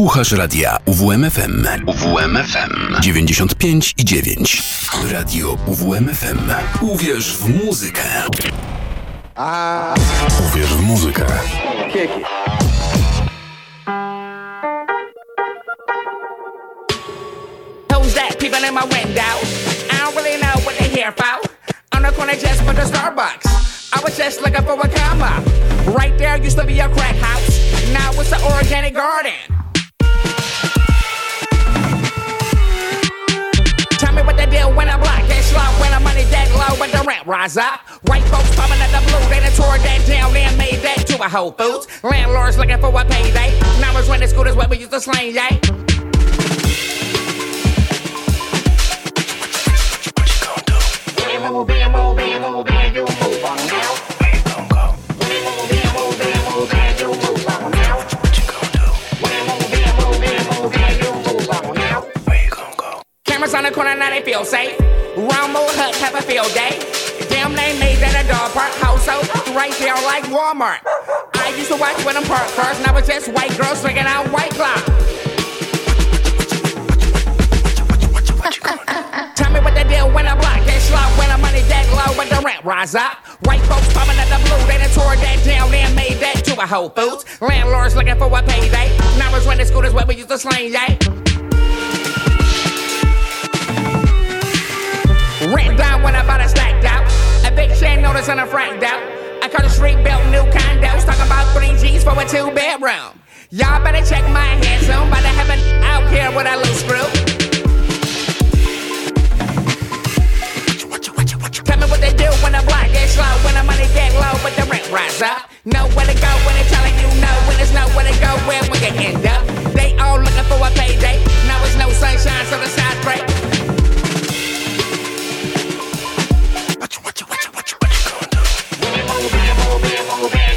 Słuchasz radia UWMFM. UWMFM 95 i 9. Radio UWMFM. Uwierz w muzykę. A... Uwierz w muzykę. Kieki. Who's that people in my window? I don't really know what they're here for. On the corner just for the Starbucks. I was just looking for a comma. Right there used to be a crack house. Now it's an organic garden. Tell me what they do when I block black and slow, when I'm money that low, but the rent rise up. White folks coming at the blue, they done tore that down and made that to a Whole Foods. Landlords looking for a payday. Numbers when the scooters where we used to slang, yeah. Move, move, move, move, you move on now. On the corner, now they feel safe. Rumble Hut have a field day. Damn, they made that a dog park house household right there like Walmart. I used to watch when I'm parked cars, now it's just white girls swinging out white clock. Tell me what they do when I block that slow, when the money that low, but the rent rise up. White folks coming at the blue, they done tore that down and made that to a Whole Foods. Landlords looking for a payday. Now it's renting scooters where we used to slang, yeah. Rent down when I bought a stacked out. A big chain notice and a franked out. I cut the street built new condos. Talk about three G's for a two bedroom. Y'all better check my head soon. About to have an out here with a loose screw. Tell me what they do when the block gets slow, when the money get low, but the rent rise up. Know where to go when they're telling you no, when there's nowhere to go, where we can end up. They all looking for a payday. Now it's no sunshine, so the sides break. what you, what you, what you, what you, what you gonna do?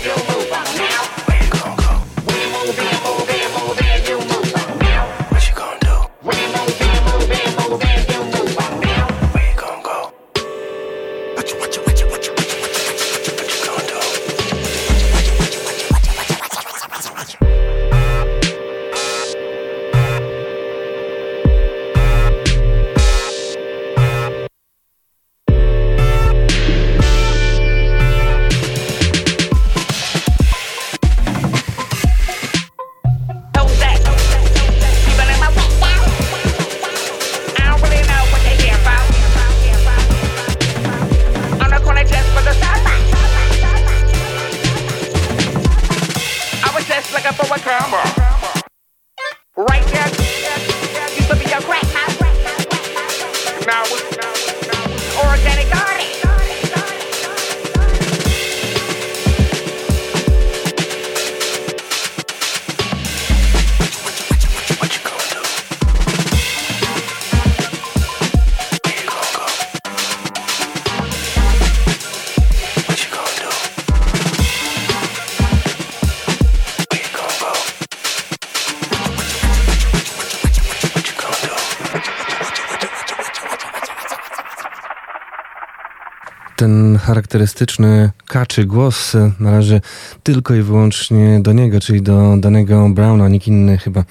Charakterystyczny kaczy głos należy tylko i wyłącznie do niego, czyli do danego Browna. Nikt inny chyba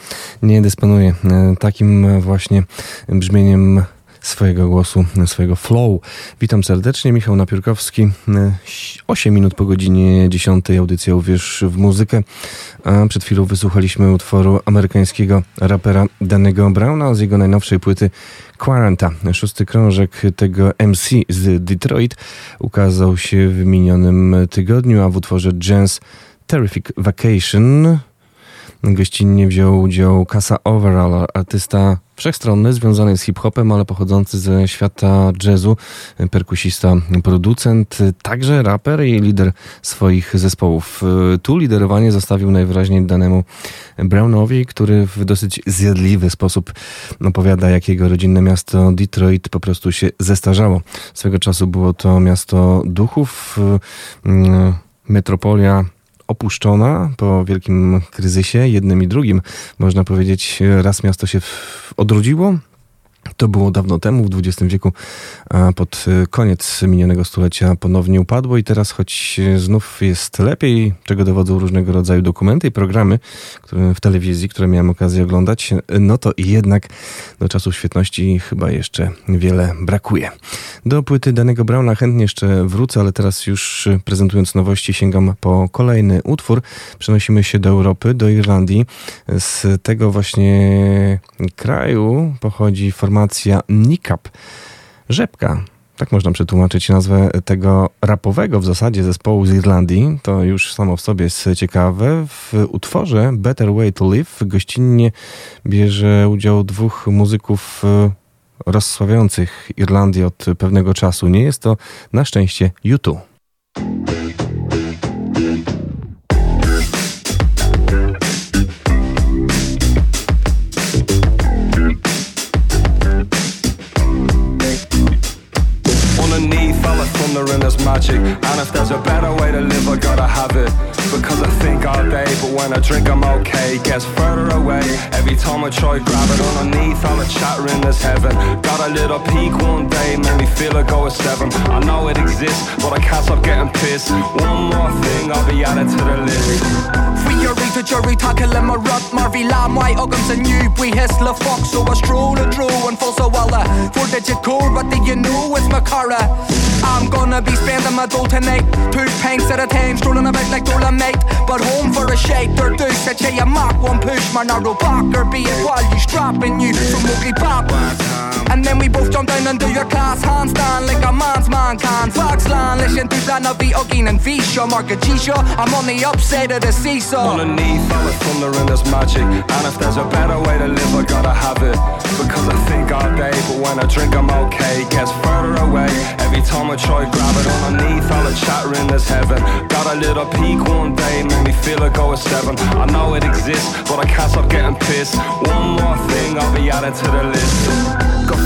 nie dysponuje e, takim właśnie brzmieniem swojego głosu, swojego flow. Witam serdecznie, Michał Napiórkowski. 8 minut po godzinie 10 audycja Uwierz w muzykę. A przed chwilą wysłuchaliśmy utworu amerykańskiego rapera Danego Browna z jego najnowszej płyty Quaranta. Szósty krążek tego MC z Detroit ukazał się w minionym tygodniu, a w utworze Jazz Terrific Vacation gościnnie wziął udział Casa Overall, artysta wszechstronny, związany z hip-hopem, ale pochodzący ze świata jazzu, perkusista, producent, także raper i lider swoich zespołów. Tu liderowanie zostawił najwyraźniej danemu Brownowi, który w dosyć zjadliwy sposób opowiada, jak jego rodzinne miasto Detroit po prostu się zestarzało. Swego czasu było to miasto duchów, mm, metropolia opuszczona po wielkim kryzysie, jednym i drugim. Można powiedzieć, raz miasto się odrodziło, To było dawno temu, w XX wieku, a pod y, koniec minionego stulecia ponownie upadło i teraz, choć znów jest lepiej, czego dowodzą różnego rodzaju dokumenty i programy które, w telewizji, które miałem okazję oglądać, no to jednak do czasów świetności chyba jeszcze wiele brakuje. Do płyty Danego Browna chętnie jeszcze wrócę, ale teraz już prezentując nowości sięgam po kolejny utwór. Przenosimy się do Europy, do Irlandii. Z tego właśnie kraju pochodzi formacja formacja Nikap. Rzepka. Tak można przetłumaczyć nazwę tego rapowego w zasadzie zespołu z Irlandii. To już samo w sobie jest ciekawe. W utworze Better Way to Live gościnnie bierze udział dwóch muzyków e, rozsławiających Irlandię od pewnego czasu. Nie jest to na szczęście YouTube. Magic. And if there's a better way to live, I gotta have it. Because I think all day, but when I drink, I'm okay. Gets further away every time I try grab it underneath. All the chattering is heaven. Got a little peak one day, made me feel like I was seven. I know it exists, but I can't stop getting pissed. One more thing, I'll be added to the list jury to jury ta killin' mar rub mar vi la mai agam san nu bui his le fox. So I stroll a dro and fall so walla uh, for the jacob but did you know it's macara uh? I'm gonna be spending my dough tonight. Two pints at a time, strolling about like Dola mate But home for a shake, third deuce, I tell a mark. One push My narrow backer, be it while you strapping you. From Mowgli Pop and then we both jump down and do your class handstand like a man's man can. Foxland, listen to that, I'll Ogin and Visha, Mark a G-Show. I'm on the upside of the seesaw. Underneath all the thunder and there's magic. And if there's a better way to live, I gotta have it. Because I think all day, but when I drink, I'm okay. Gets further away every time I try grab it underneath all the chattering there's heaven Got a little peak one day, made me feel like I was seven I know it exists, but I can't stop getting pissed One more thing, I'll be added to the list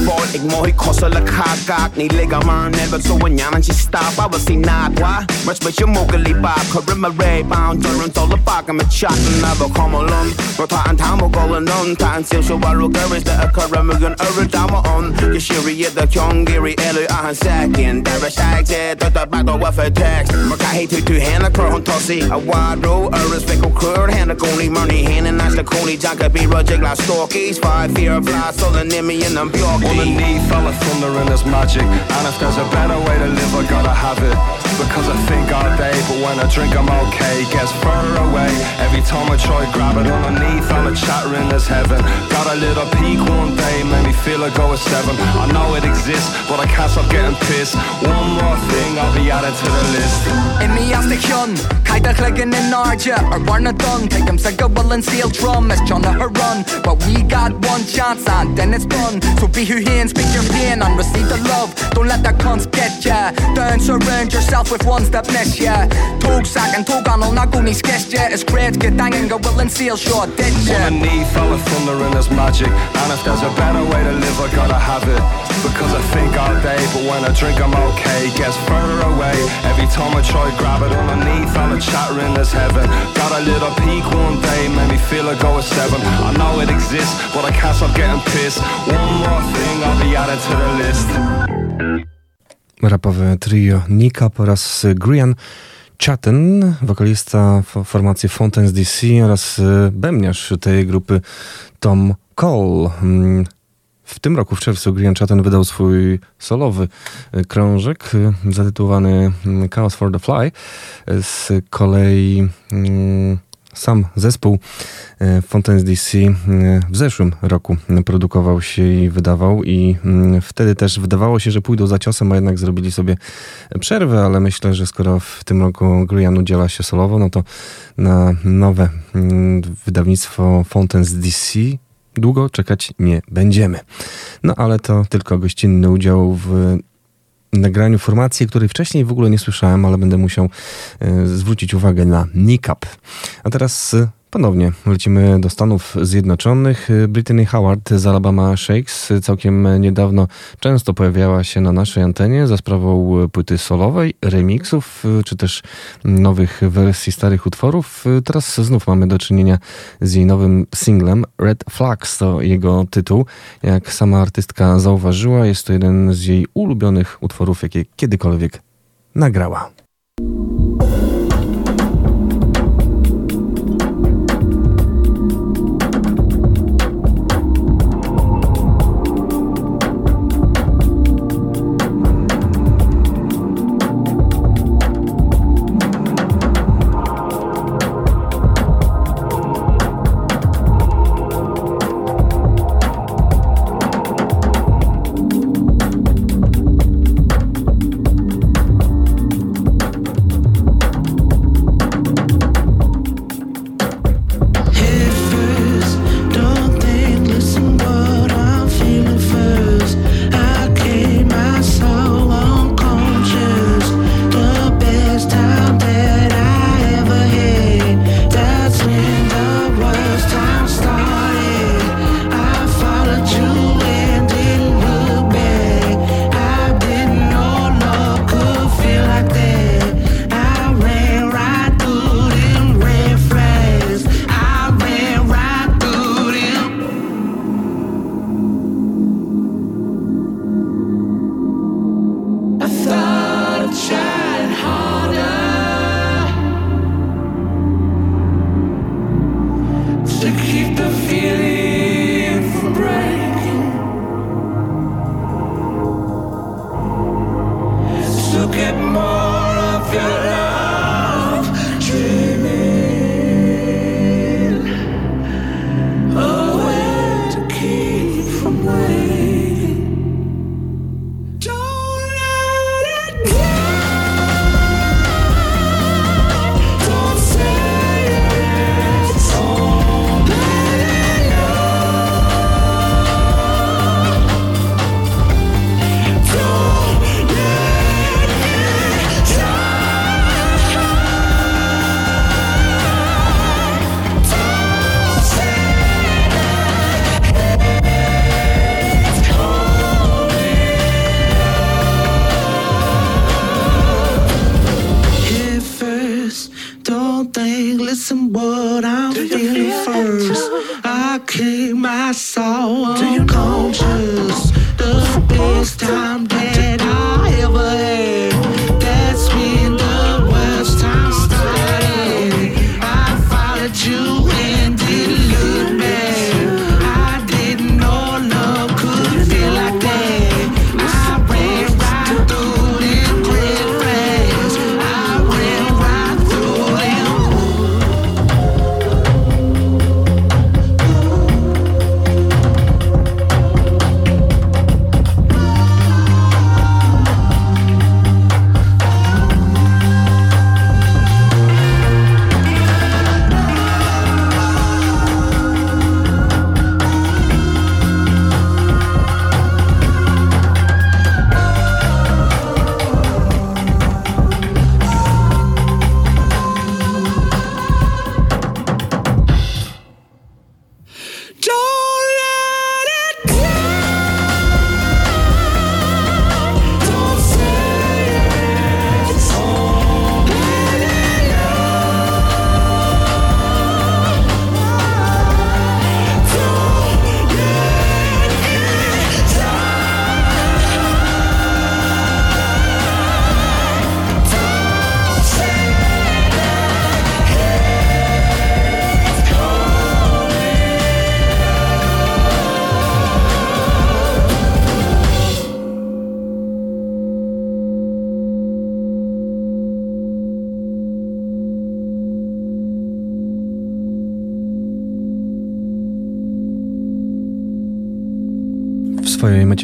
뻔익 뭐이 거슬락 never 네 레가만 내가 소원냐는 지 stop I will see not why much but you mogully bob current my ray bound during all the fuck I'm a shot. Never come alone no time time will go alone time still so I will go is the current again every time on. You sure you the young Gary Ellie I second. There was acted the battle with a text but I hate to to hand a crown tossy a wide row a respect curd hand a money and nice the coney jacket be reject like stalkies five fear of lies all in me and I'm all the thunder and there's magic. And if there's a better way to live I gotta have it. Because I think all day But when I drink I'm okay. Gets further away. Every time I try grab it Underneath all the chattering there's heaven. Got a little peak one day Made me feel like I was seven. I know it exists But I can't stop getting pissed. One more thing I'll be added to the list. In as the hyun Kaida chliggin in Arja. Or Barna done Take them sig a will and seal drum. As John run But we got one chance And then it's done So be who here and speak your pain and receive the love. Don't let that cunts get ya. Don't surround yourself with ones that miss ya. Tog sack and tog on all not going sketch ya. It's great, get dang and go will and seal short ditch ya. Underneath all the thunder and there's magic. And if there's a better way to live, I gotta have it. Because I think all day, but when I drink, I'm okay. Gets further away every time I try grab it. On Underneath all the chattering, there's heaven. Got a little peak one day, made me feel I was seven. I know it exists, but I can't stop getting pissed. One more thing, Rapowe trio Nika po raz Grian. Chatten, wokalista formacji Fountains DC oraz bębniarz tej grupy Tom Cole. Mm, w tym roku, w czerwcu, Grian Chatten wydał swój solowy krążek zatytułowany Chaos for the Fly. Z kolei mm, sam zespół e, Fountains DC e, w zeszłym roku produkował się i wydawał i mm, wtedy też wydawało się, że pójdą za ciosem, a jednak zrobili sobie przerwę, ale myślę, że skoro w tym roku Grian udziela się solowo, no to na nowe mm, wydawnictwo Fountains DC długo czekać nie będziemy. No ale to tylko gościnny udział w nagraniu formacji, której wcześniej w ogóle nie słyszałem, ale będę musiał e, zwrócić uwagę na Nikap. A teraz Ponownie lecimy do Stanów Zjednoczonych. Brittany Howard z Alabama Shakes całkiem niedawno często pojawiała się na naszej antenie za sprawą płyty solowej, remixów czy też nowych wersji starych utworów. Teraz znów mamy do czynienia z jej nowym singlem. Red Flags to jego tytuł. Jak sama artystka zauważyła, jest to jeden z jej ulubionych utworów, jakie kiedykolwiek nagrała.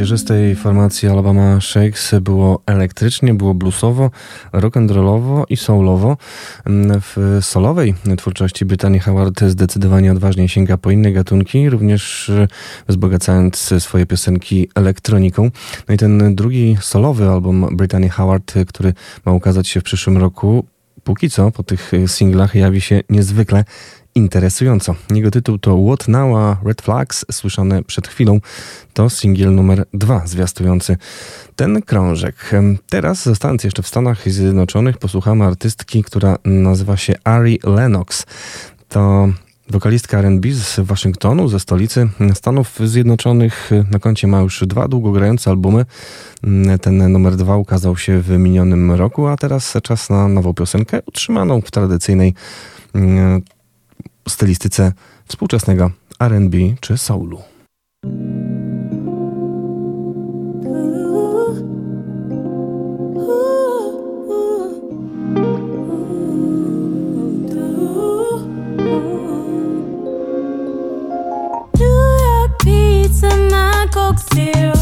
Macierzystej formacji Alabama Shakes było elektrycznie, było bluesowo, rock'n'rollowo i soulowo. W solowej twórczości Brittany Howard zdecydowanie odważnie sięga po inne gatunki, również wzbogacając swoje piosenki elektroniką. No i ten drugi solowy album Brittany Howard, który ma ukazać się w przyszłym roku, póki co po tych singlach jawi się niezwykle interesująco. Jego tytuł to What Now a Red Flags, słyszane przed chwilą. To singiel numer dwa zwiastujący ten krążek. Teraz, zostając jeszcze w Stanach Zjednoczonych, posłuchamy artystki, która nazywa się Ari Lennox. To wokalistka R&B z Waszyngtonu, ze stolicy Stanów Zjednoczonych. Na koncie ma już dwa długogrające albumy. Ten numer dwa ukazał się w minionym roku, a teraz czas na nową piosenkę utrzymaną w tradycyjnej mm, stylistyce współczesnego R&B czy soulu. Coke Zero.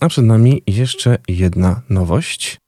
A przed nami jeszcze jedna nowość.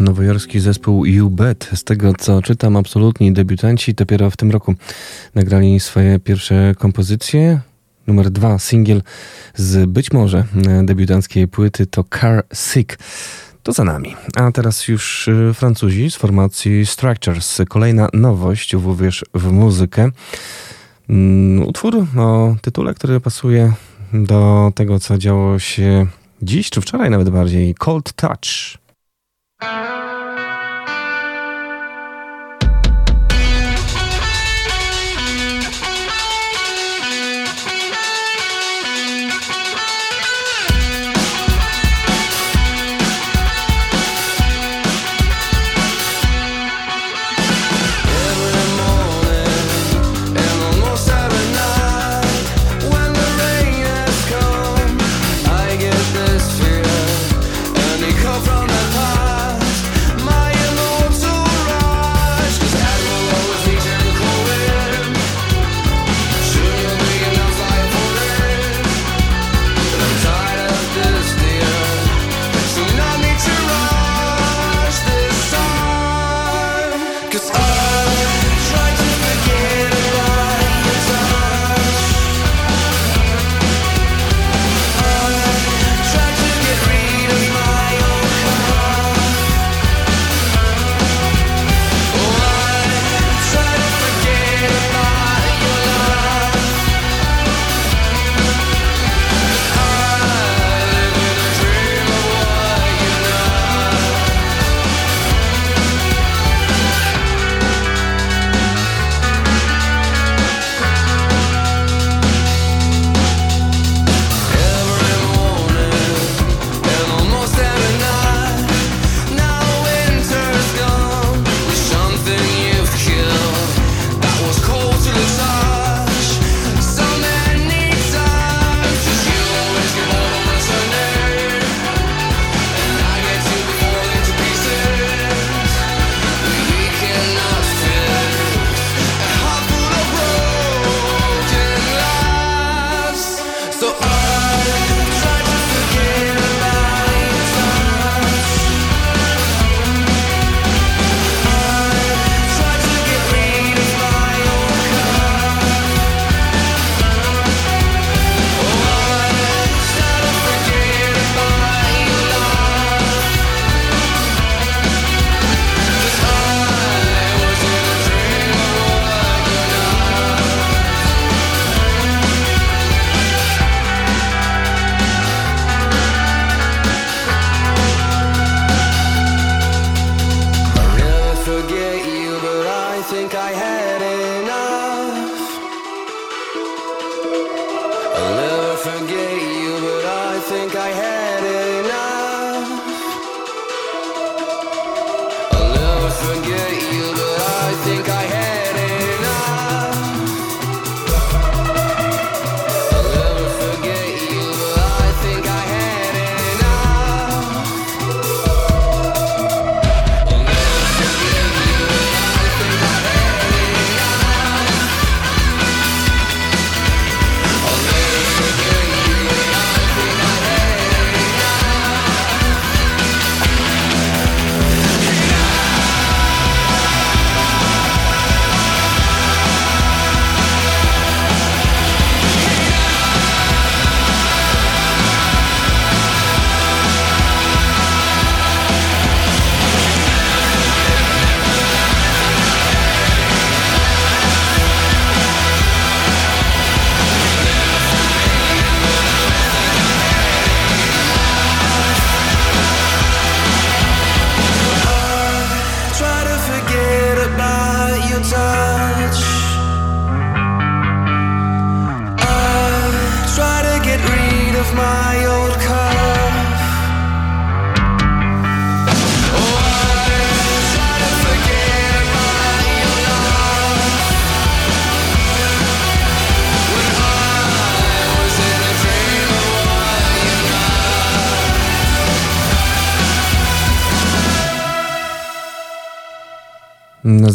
Nowojorski zespół You Bet. Z tego co czytam, absolutni debiutanci dopiero w tym roku nagrali swoje pierwsze kompozycje. Numer dwa, singiel z być może debiutanckiej płyty to Car Sick. To za nami. A teraz już e, Francuzi z formacji Structures. Kolejna nowość, uwierz w muzykę. Mm, Utwór o tytule, który pasuje do tego, co działo się dziś, czy wczoraj nawet bardziej. Cold Touch. Uh-huh.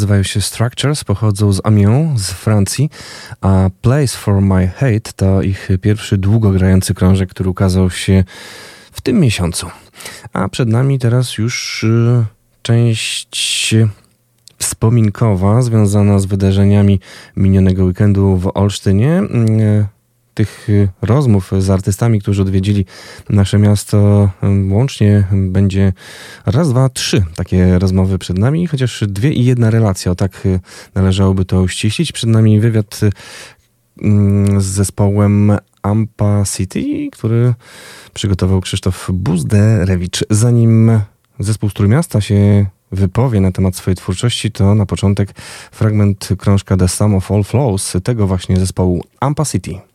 Nazywają się Structures, pochodzą z Amiens, z Francji, a Place for My Hate to ich pierwszy długogrający krążek, który ukazał się w tym miesiącu. A przed nami teraz już y, część wspominkowa związana z wydarzeniami minionego weekendu w Olsztynie. Tych y, rozmów z artystami, którzy odwiedzili nasze miasto, y, łącznie będzie raz, dwa, trzy takie rozmowy przed nami, chociaż dwie i jedna relacja, o tak y, należałoby to uściślić. Przed nami wywiad mm, z zespołem Ampa City, który przygotował Krzysztof Buzderewicz. Zanim zespół Trójmiasta się wypowie na temat swojej twórczości, to na początek fragment krążka The Sum of All Flows tego właśnie zespołu Ampa City.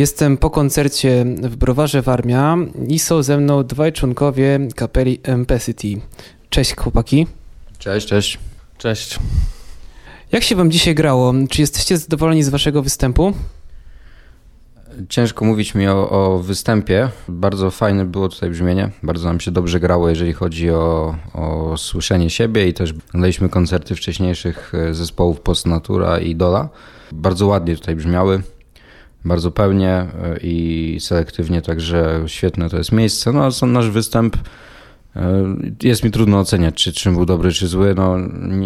Jestem po koncercie w Browarze Warmia i są ze mną dwaj członkowie kapeli Empacity. Cześć chłopaki. Cześć, cześć. Cześć. Jak się wam dzisiaj grało? Czy jesteście zadowoleni z waszego występu? Ciężko mówić mi o, o, występie. Bardzo fajne było tutaj brzmienie. Bardzo nam się dobrze grało, jeżeli chodzi o, o słyszenie siebie i też oglądaliśmy koncerty wcześniejszych e, zespołów Postnatura i Dola. Bardzo ładnie tutaj brzmiały. Bardzo pełnie e, i selektywnie, także świetne to jest miejsce. No a nasz występ e, jest mi trudno oceniać, czy czym był dobry, czy zły. No,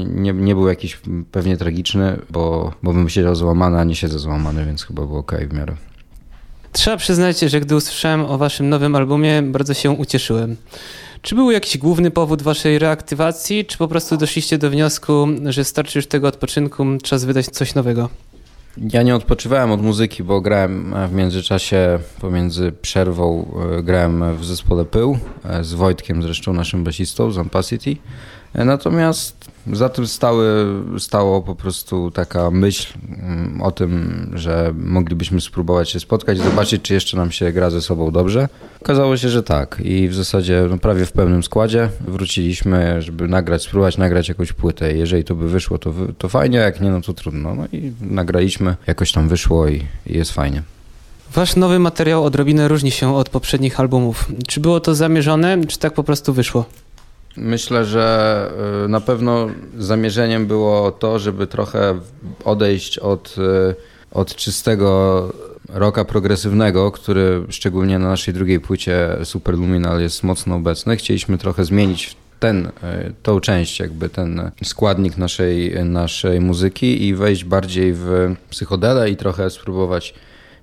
nie, nie był jakiś pewnie tragiczny, bo, bo bym siedział złamany, a nie siedzę złamany, więc chyba było ok w miarę. Trzeba przyznać, że gdy usłyszałem o waszym nowym albumie, bardzo się ucieszyłem. Czy był jakiś główny powód waszej reaktywacji, czy po prostu doszliście do wniosku, że starczy już tego odpoczynku, czas wydać coś nowego? Ja nie odpoczywałem od muzyki, bo grałem w międzyczasie, pomiędzy przerwą, e, grałem w zespole Pył e, z Wojtkiem, zresztą naszym basistą z Ampacity. Natomiast za tym stały, stało po prostu taka myśl mm, o tym, że moglibyśmy spróbować się spotkać, zobaczyć, czy jeszcze nam się gra ze sobą dobrze. Okazało się, że tak i w zasadzie no, prawie w pełnym składzie wróciliśmy, żeby nagrać, spróbować nagrać jakąś płytę. Jeżeli to by wyszło, to, to fajnie, jak nie, no to trudno. No i nagraliśmy, jakoś tam wyszło i, i jest fajnie. Wasz nowy materiał odrobinę różni się od poprzednich albumów. Czy było to zamierzone, czy tak po prostu wyszło? Myślę, że y, na pewno zamierzeniem było to, żeby trochę odejść od, y, od czystego roka progresywnego, który szczególnie na naszej drugiej płycie Superluminal jest mocno obecny. Chcieliśmy trochę zmienić ten, y, tą część, jakby ten składnik naszej, naszej muzyki i wejść bardziej w psychodelę i trochę spróbować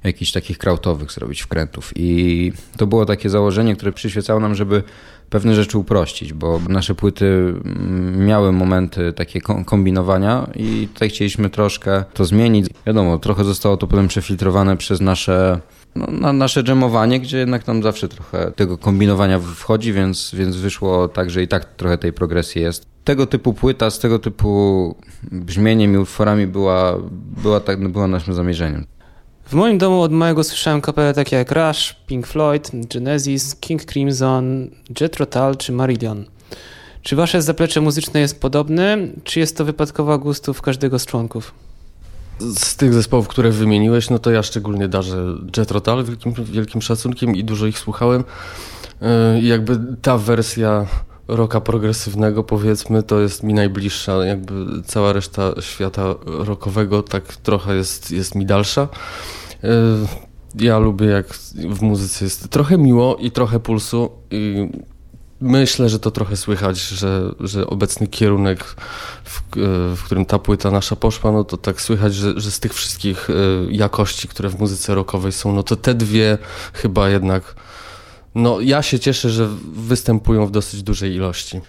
jakichś takich krautowych zrobić wkrętów. I to było takie założenie, które przyświecało nam, żeby pewne rzeczy uprościć, bo nasze płyty mm, miały momenty takie kombinowania i tutaj chcieliśmy troszkę to zmienić. Wiadomo, trochę zostało to potem przefiltrowane przez nasze no, na nasze dżemowanie, gdzie jednak tam zawsze trochę tego kombinowania wchodzi, więc, więc wyszło tak, że i tak trochę tej progresji jest. Tego typu płyta z tego typu brzmieniem i utworami była, była, tak, była naszym zamierzeniem. W moim domu od małego słyszałem kapele takie jak Rush, Pink Floyd, Genesis, King Crimson, Jethro Tull czy Marillion. Czy wasze zaplecze muzyczne jest podobne, czy jest to wypadkowa gustów każdego z członków? Z tych zespołów, które wymieniłeś, no to ja szczególnie darzę Jethro Tull wielkim, wielkim szacunkiem i dużo ich słuchałem. I jakby ta wersja roka progresywnego powiedzmy, to jest mi najbliższa, jakby cała reszta świata rockowego tak trochę jest, jest mi dalsza. Y, ja lubię jak w muzyce jest trochę miło i trochę pulsu i myślę, że to trochę słychać, że, że obecny kierunek, w, w, którym ta płyta nasza poszła, no to tak słychać, że, że z tych wszystkich y, jakości, które w muzyce rockowej są, no to te dwie chyba jednak, no ja się cieszę, że występują w dosyć dużej ilości.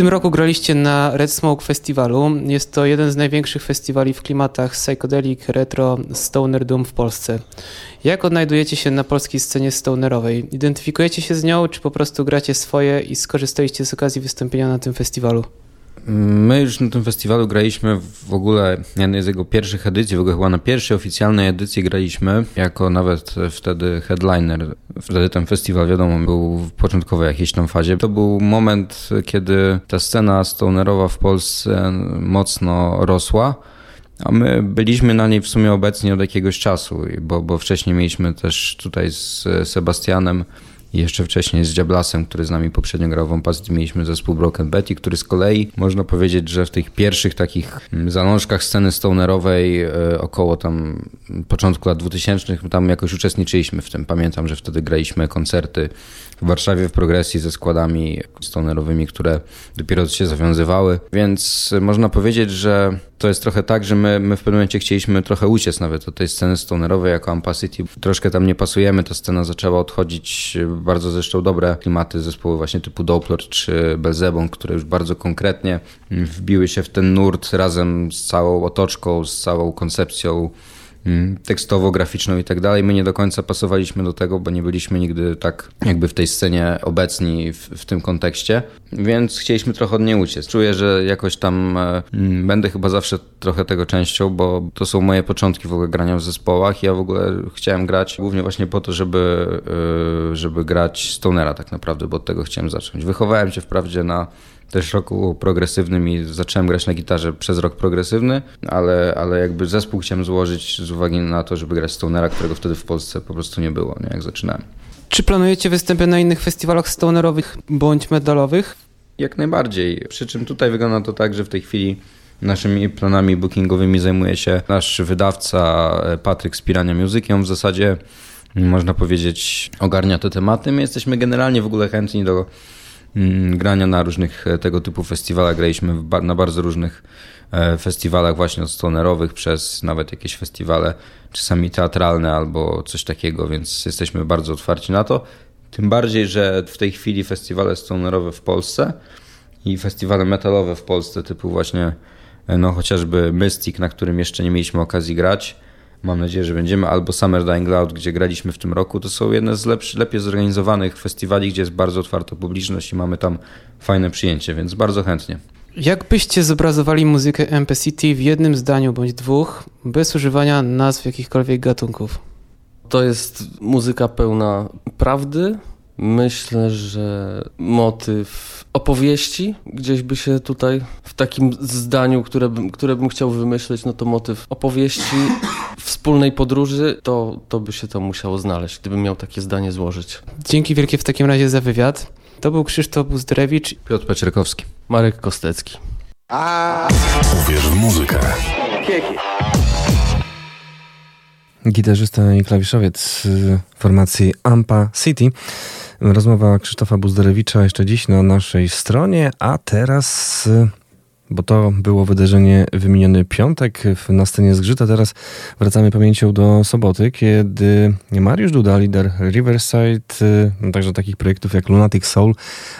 Tym roku graliście na Red Smoke Festiwalu. Jest to jeden z największych festiwali w klimatach psychedelic, retro, stoner doom w Polsce. Jak odnajdujecie się na polskiej scenie stonerowej? Identyfikujecie się z nią, czy po prostu gracie swoje i skorzystaliście z okazji wystąpienia na tym festiwalu? My już na tym festiwalu graliśmy w ogóle jednej z jego pierwszych edycji, w ogóle chyba na pierwszej oficjalnej edycji graliśmy, jako nawet wtedy headliner. Wtedy ten festiwal, wiadomo, był w początkowej jakiejś tam fazie. To był moment, kiedy ta scena stonerowa w Polsce mocno rosła. A my byliśmy na niej w sumie obecni od jakiegoś czasu, bo, bo wcześniej mieliśmy też tutaj z Sebastianem i jeszcze wcześniej z Diablasem, który z nami poprzednio grał w Opacity, mieliśmy zespół Broken Betty, który z kolei można powiedzieć, że w tych pierwszych takich zalążkach sceny stonerowej e, około tam początku lat 2000 tam jakoś uczestniczyliśmy w tym. Pamiętam, że wtedy graliśmy koncerty w Warszawie w progresji ze składami stonerowymi, które dopiero się zawiązywały, więc można powiedzieć, że to jest trochę tak, że my, my w pewnym momencie chcieliśmy trochę uciec nawet od tej sceny stonerowej jako Ampacity. Troszkę tam nie pasujemy, ta scena zaczęła odchodzić bardzo zresztą dobre klimaty zespoły właśnie typu Doppler czy Belzebon, które już bardzo konkretnie wbiły się w ten nurt razem z całą otoczką, z całą koncepcją Mm, tekstowo-graficzną i tak dalej. My nie do końca pasowaliśmy do tego, bo nie byliśmy nigdy tak jakby w tej scenie obecni w, w tym kontekście, więc chcieliśmy trochę od niej uciec. Czuję, że jakoś tam e, mm, będę chyba zawsze trochę tego częścią, bo to są moje początki w ogóle grania w zespołach. Ja w ogóle chciałem grać głównie właśnie po to, żeby, e, żeby grać stonera tak naprawdę, bo od tego chciałem zacząć. Wychowałem się wprawdzie na też roku progresywnym i zacząłem grać na gitarze przez rok progresywny, ale, ale jakby zespół chciałem złożyć z uwagi na to, żeby grać Stonera, którego wtedy w Polsce po prostu nie było, nie, jak zaczynałem. Czy planujecie występy na innych festiwalach stonerowych bądź medalowych? Jak najbardziej. Przy czym tutaj wygląda to tak, że w tej chwili naszymi planami bookingowymi zajmuje się nasz wydawca e, Patryk Spirania Music. On w zasadzie, można powiedzieć, ogarnia te tematy. My jesteśmy generalnie w ogóle chętni do grania na różnych e, tego typu festiwalach. Graliśmy na bardzo różnych e, festiwalach właśnie od stonerowych przez nawet jakieś festiwale czasami teatralne albo coś takiego, więc jesteśmy bardzo otwarci na to. Tym bardziej, że w tej chwili festiwale stonerowe w Polsce i festiwale metalowe w Polsce typu właśnie e, no chociażby Mystic, na którym jeszcze nie mieliśmy okazji grać, mam nadzieję, że będziemy, albo Summer Dying Loud, gdzie graliśmy w tym roku. To są jedne z lepszy, lepiej zorganizowanych festiwali, gdzie jest bardzo otwarta publiczność i mamy tam fajne przyjęcie, więc bardzo chętnie. Jak byście zobrazowali muzykę MP City w jednym zdaniu bądź dwóch, bez używania nazw jakichkolwiek gatunków? To jest muzyka pełna prawdy. Myślę, że motyw opowieści, gdzieś by się tutaj w takim zdaniu, które bym, które bym chciał wymyśleć, no to motyw opowieści wspólnej podróży, to, to by się to musiało znaleźć, gdybym miał takie zdanie złożyć. Dzięki wielkie w takim razie za wywiad. To był Krzysztof Buzdrewicz. Piotr Paczerkowski. Marek Kostecki. Uwierz w muzykę. Gitarzysta i klawiszowiec formacji Ampa City. Rozmowa Krzysztofa Buzderewicza jeszcze dziś na naszej stronie, a teraz bo to było wydarzenie wymieniony piątek na scenie Zgrzyta. Teraz wracamy pamięcią do soboty, kiedy Mariusz Duda, lider Riverside, no także takich projektów jak Lunatic Soul,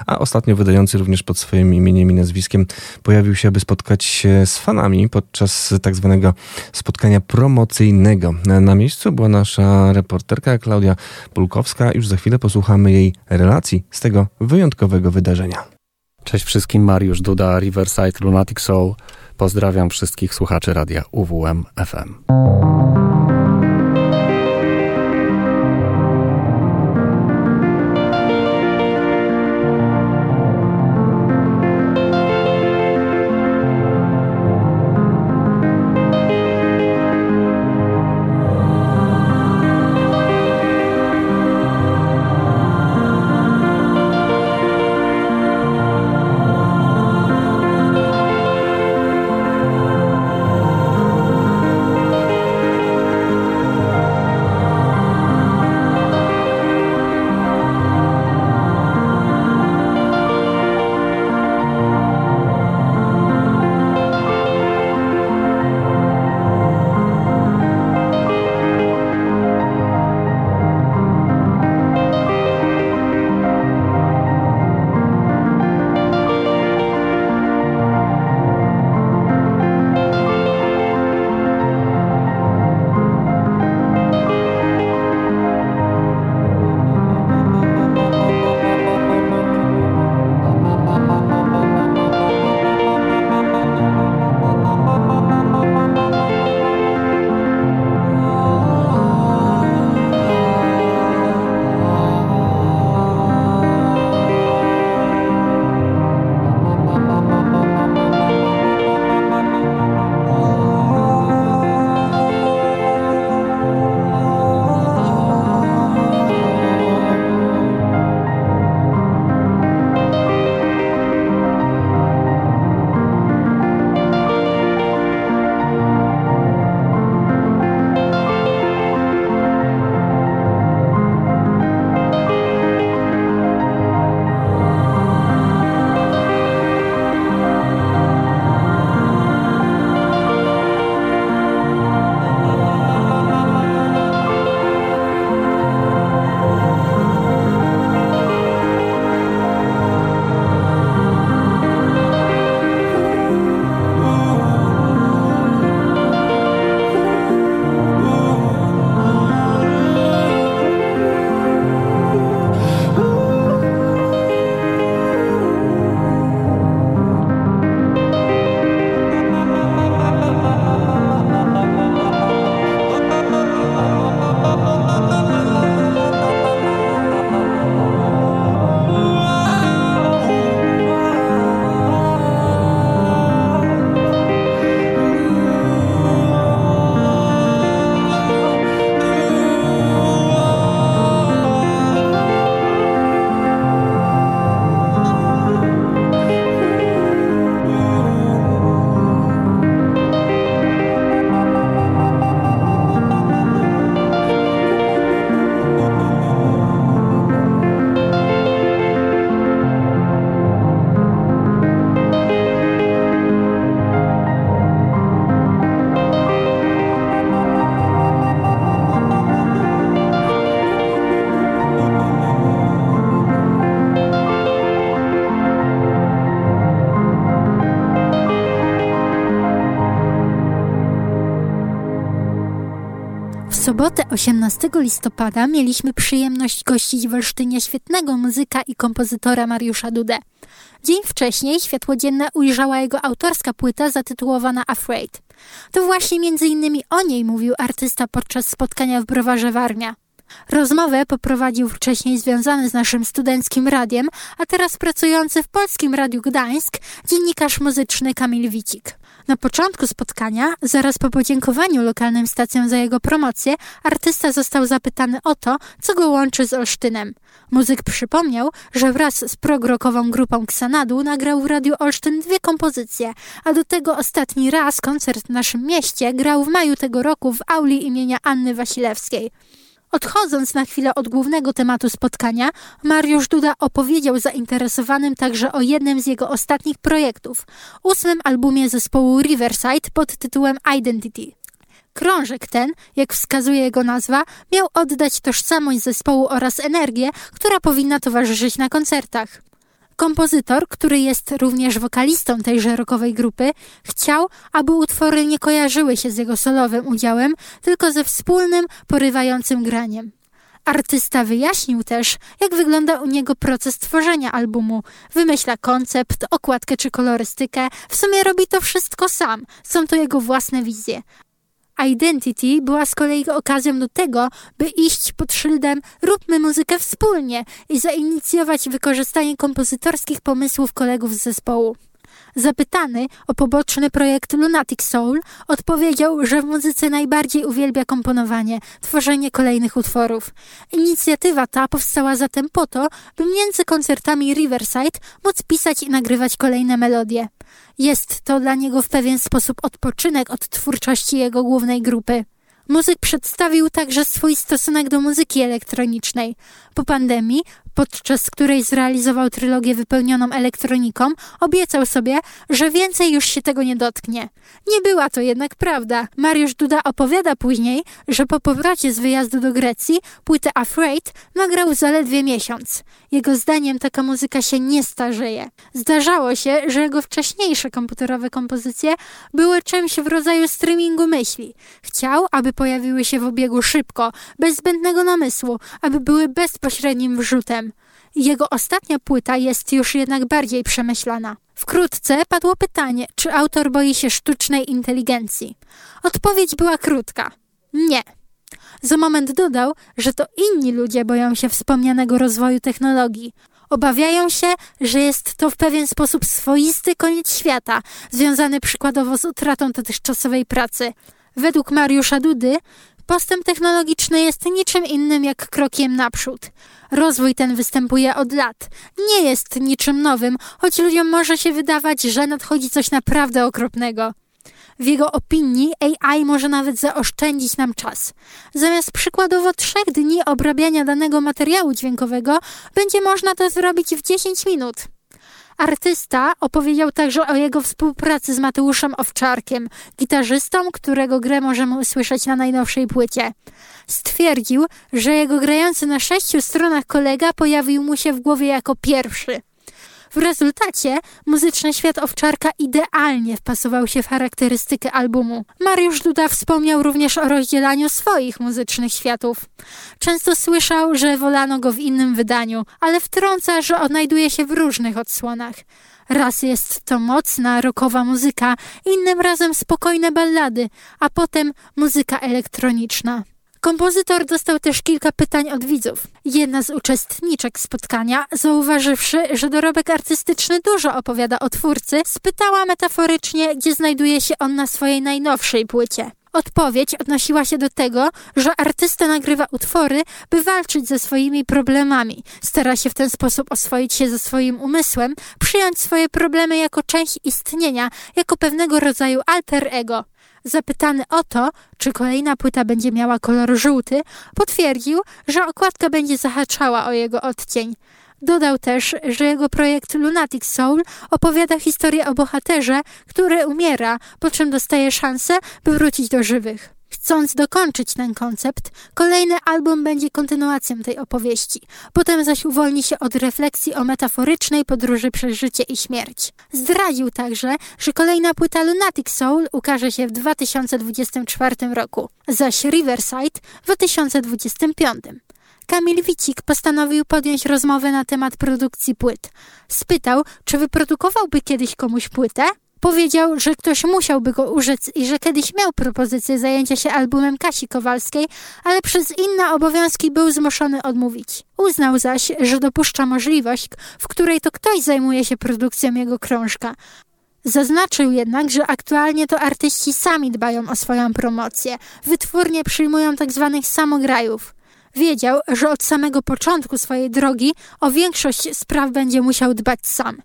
a ostatnio wydający również pod swoim imieniem i nazwiskiem, pojawił się, aby spotkać się z fanami podczas tak zwanego spotkania promocyjnego. Na miejscu była nasza reporterka Klaudia Pulkowska. Już za chwilę posłuchamy jej relacji z tego wyjątkowego wydarzenia. Cześć wszystkim, Mariusz Duda, Riverside Lunatic Soul. Pozdrawiam wszystkich słuchaczy radia UWM FM. Sobotę 18 listopada mieliśmy przyjemność gościć w Olsztynie świetnego muzyka i kompozytora Mariusza Dudę. Dzień wcześniej światło dzienne ujrzała jego autorska płyta zatytułowana Afraid. To właśnie innymi o niej mówił artysta podczas spotkania w Browarze Warmia. Rozmowę poprowadził wcześniej związany z naszym studenckim radiem, a teraz pracujący w Polskim Radiu Gdańsk dziennikarz muzyczny Kamil Wicik. Na początku spotkania, zaraz po podziękowaniu lokalnym stacjom za jego promocję, artysta został zapytany o to, co go łączy z Olsztynem. Muzyk przypomniał, że wraz z progrokową grupą Xanadu nagrał w Radiu Olsztyn dwie kompozycje, a do tego ostatni raz koncert w naszym mieście grał w maju tego roku w auli imienia Anny Wasilewskiej. Odchodząc na chwilę od głównego tematu spotkania, Mariusz Duda opowiedział zainteresowanym także o jednym z jego ostatnich projektów, ósmym albumie zespołu Riverside pod tytułem Identity. Krążek ten, jak wskazuje jego nazwa, miał oddać tożsamość zespołu oraz energię, która powinna towarzyszyć na koncertach. Kompozytor, który jest również wokalistą tejże rockowej grupy, chciał, aby utwory nie kojarzyły się z jego solowym udziałem, tylko ze wspólnym, porywającym graniem. Artysta wyjaśnił też, jak wygląda u niego proces tworzenia albumu. Wymyśla koncept, okładkę czy kolorystykę, w sumie robi to wszystko sam, są to jego własne wizje. Identity była z kolei okazją do tego, by iść pod szyldem róbmy muzykę wspólnie i zainicjować wykorzystanie kompozytorskich pomysłów kolegów z zespołu. Zapytany o poboczny projekt Lunatic Soul, odpowiedział, że w muzyce najbardziej uwielbia komponowanie, tworzenie kolejnych utworów. Inicjatywa ta powstała zatem po to, by między koncertami Riverside móc pisać i nagrywać kolejne melodie. Jest to dla niego w pewien sposób odpoczynek od twórczości jego głównej grupy. Muzyk przedstawił także swój stosunek do muzyki elektronicznej. Po pandemii podczas której zrealizował trylogię wypełnioną elektroniką, obiecał sobie, że więcej już się tego nie dotknie. Nie była to jednak prawda. Mariusz Duda opowiada później, że po powrocie z wyjazdu do Grecji płytę Afraid nagrał zaledwie miesiąc. Jego zdaniem taka muzyka się nie starzeje. Zdarzało się, że jego wcześniejsze komputerowe kompozycje były czymś w rodzaju streamingu myśli. Chciał, aby pojawiły się w obiegu szybko, bez zbędnego namysłu, aby były bezpośrednim wrzutem. Jego ostatnia płyta jest już jednak bardziej przemyślana. Wkrótce padło pytanie, czy autor boi się sztucznej inteligencji. Odpowiedź była krótka. Nie. Za moment dodał, że to inni ludzie boją się wspomnianego rozwoju technologii. Obawiają się, że jest to w pewien sposób swoisty koniec świata, związany przykładowo z utratą dotychczasowej pracy. Według Mariusza Dudy postęp technologiczny jest niczym innym jak krokiem naprzód. Rozwój ten występuje od lat. Nie jest niczym nowym, choć ludziom może się wydawać, że nadchodzi coś naprawdę okropnego. W jego opinii AI może nawet zaoszczędzić nam czas. Zamiast przykładowo trzech dni obrabiania danego materiału dźwiękowego, będzie można to zrobić w 10 minut. Artysta opowiedział także o jego współpracy z Mateuszem Owczarkiem, gitarzystą, którego grę możemy usłyszeć na najnowszej płycie. Stwierdził, że jego grający na sześciu stronach kolega pojawił mu się w głowie jako pierwszy. W rezultacie muzyczny świat Owczarka idealnie wpasował się w charakterystykę albumu. Mariusz Duda wspomniał również o rozdzielaniu swoich muzycznych światów. Często słyszał, że wolano go w innym wydaniu, ale wtrąca, że odnajduje się w różnych odsłonach. Raz jest to mocna, rockowa muzyka, innym razem spokojne ballady, a potem muzyka elektroniczna. Kompozytor dostał też kilka pytań od widzów. Jedna z uczestniczek spotkania, zauważywszy, że dorobek artystyczny dużo opowiada o twórcy, spytała metaforycznie, gdzie znajduje się on na swojej najnowszej płycie. Odpowiedź odnosiła się do tego, że artysta nagrywa utwory, by walczyć ze swoimi problemami. Stara się w ten sposób oswoić się ze swoim umysłem, przyjąć swoje problemy jako część istnienia, jako pewnego rodzaju alter ego. Zapytany o to, czy kolejna płyta będzie miała kolor żółty, potwierdził, że okładka będzie zahaczała o jego odcień. Dodał też, że jego projekt Lunatic Soul opowiada historię o bohaterze, który umiera, po czym dostaje szansę, by wrócić do żywych. Chcąc dokończyć ten koncept, kolejny album będzie kontynuacją tej opowieści. Potem zaś uwolni się od refleksji o metaforycznej podróży przez życie i śmierć. Zdradził także, że kolejna płyta Lunatic Soul ukaże się w 2024 roku, zaś Riverside w 2025. Kamil Wicik postanowił podjąć rozmowę na temat produkcji płyt. Spytał, czy wyprodukowałby kiedyś komuś płytę? Powiedział, że ktoś musiałby go użyć i że kiedyś miał propozycję zajęcia się albumem Kasi Kowalskiej, ale przez inne obowiązki był zmuszony odmówić. Uznał zaś, że dopuszcza możliwość, w której to ktoś zajmuje się produkcją jego krążka. Zaznaczył jednak, że aktualnie to artyści sami dbają o swoją promocję. Wytwórnie przyjmują tzw. Tak samograjów. Wiedział, że od samego początku swojej drogi o większość spraw będzie musiał dbać sam.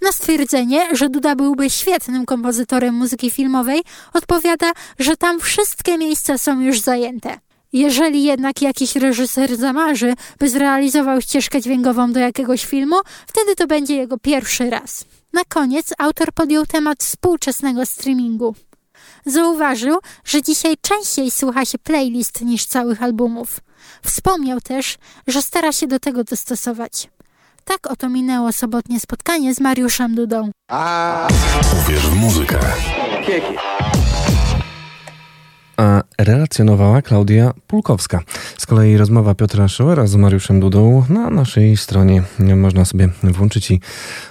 Na stwierdzenie, że Duda byłby świetnym kompozytorem muzyki filmowej, odpowiada, że tam wszystkie miejsca są już zajęte. Jeżeli jednak jakiś reżyser zamarzy, by zrealizował ścieżkę dźwiękową do jakiegoś filmu, wtedy to będzie jego pierwszy raz. Na koniec autor podjął temat współczesnego streamingu. Zauważył, że dzisiaj częściej słucha się playlist niż całych albumów. Wspomniał też, że stara się do tego dostosować. Tak oto minęło sobotnie spotkanie z Mariuszem Dudą. Uwierz w muzykę. A relacjonowała Klaudia Pulkowska. Z kolei rozmowa Piotra Szołera z Mariuszem Dudą na naszej stronie można sobie włączyć i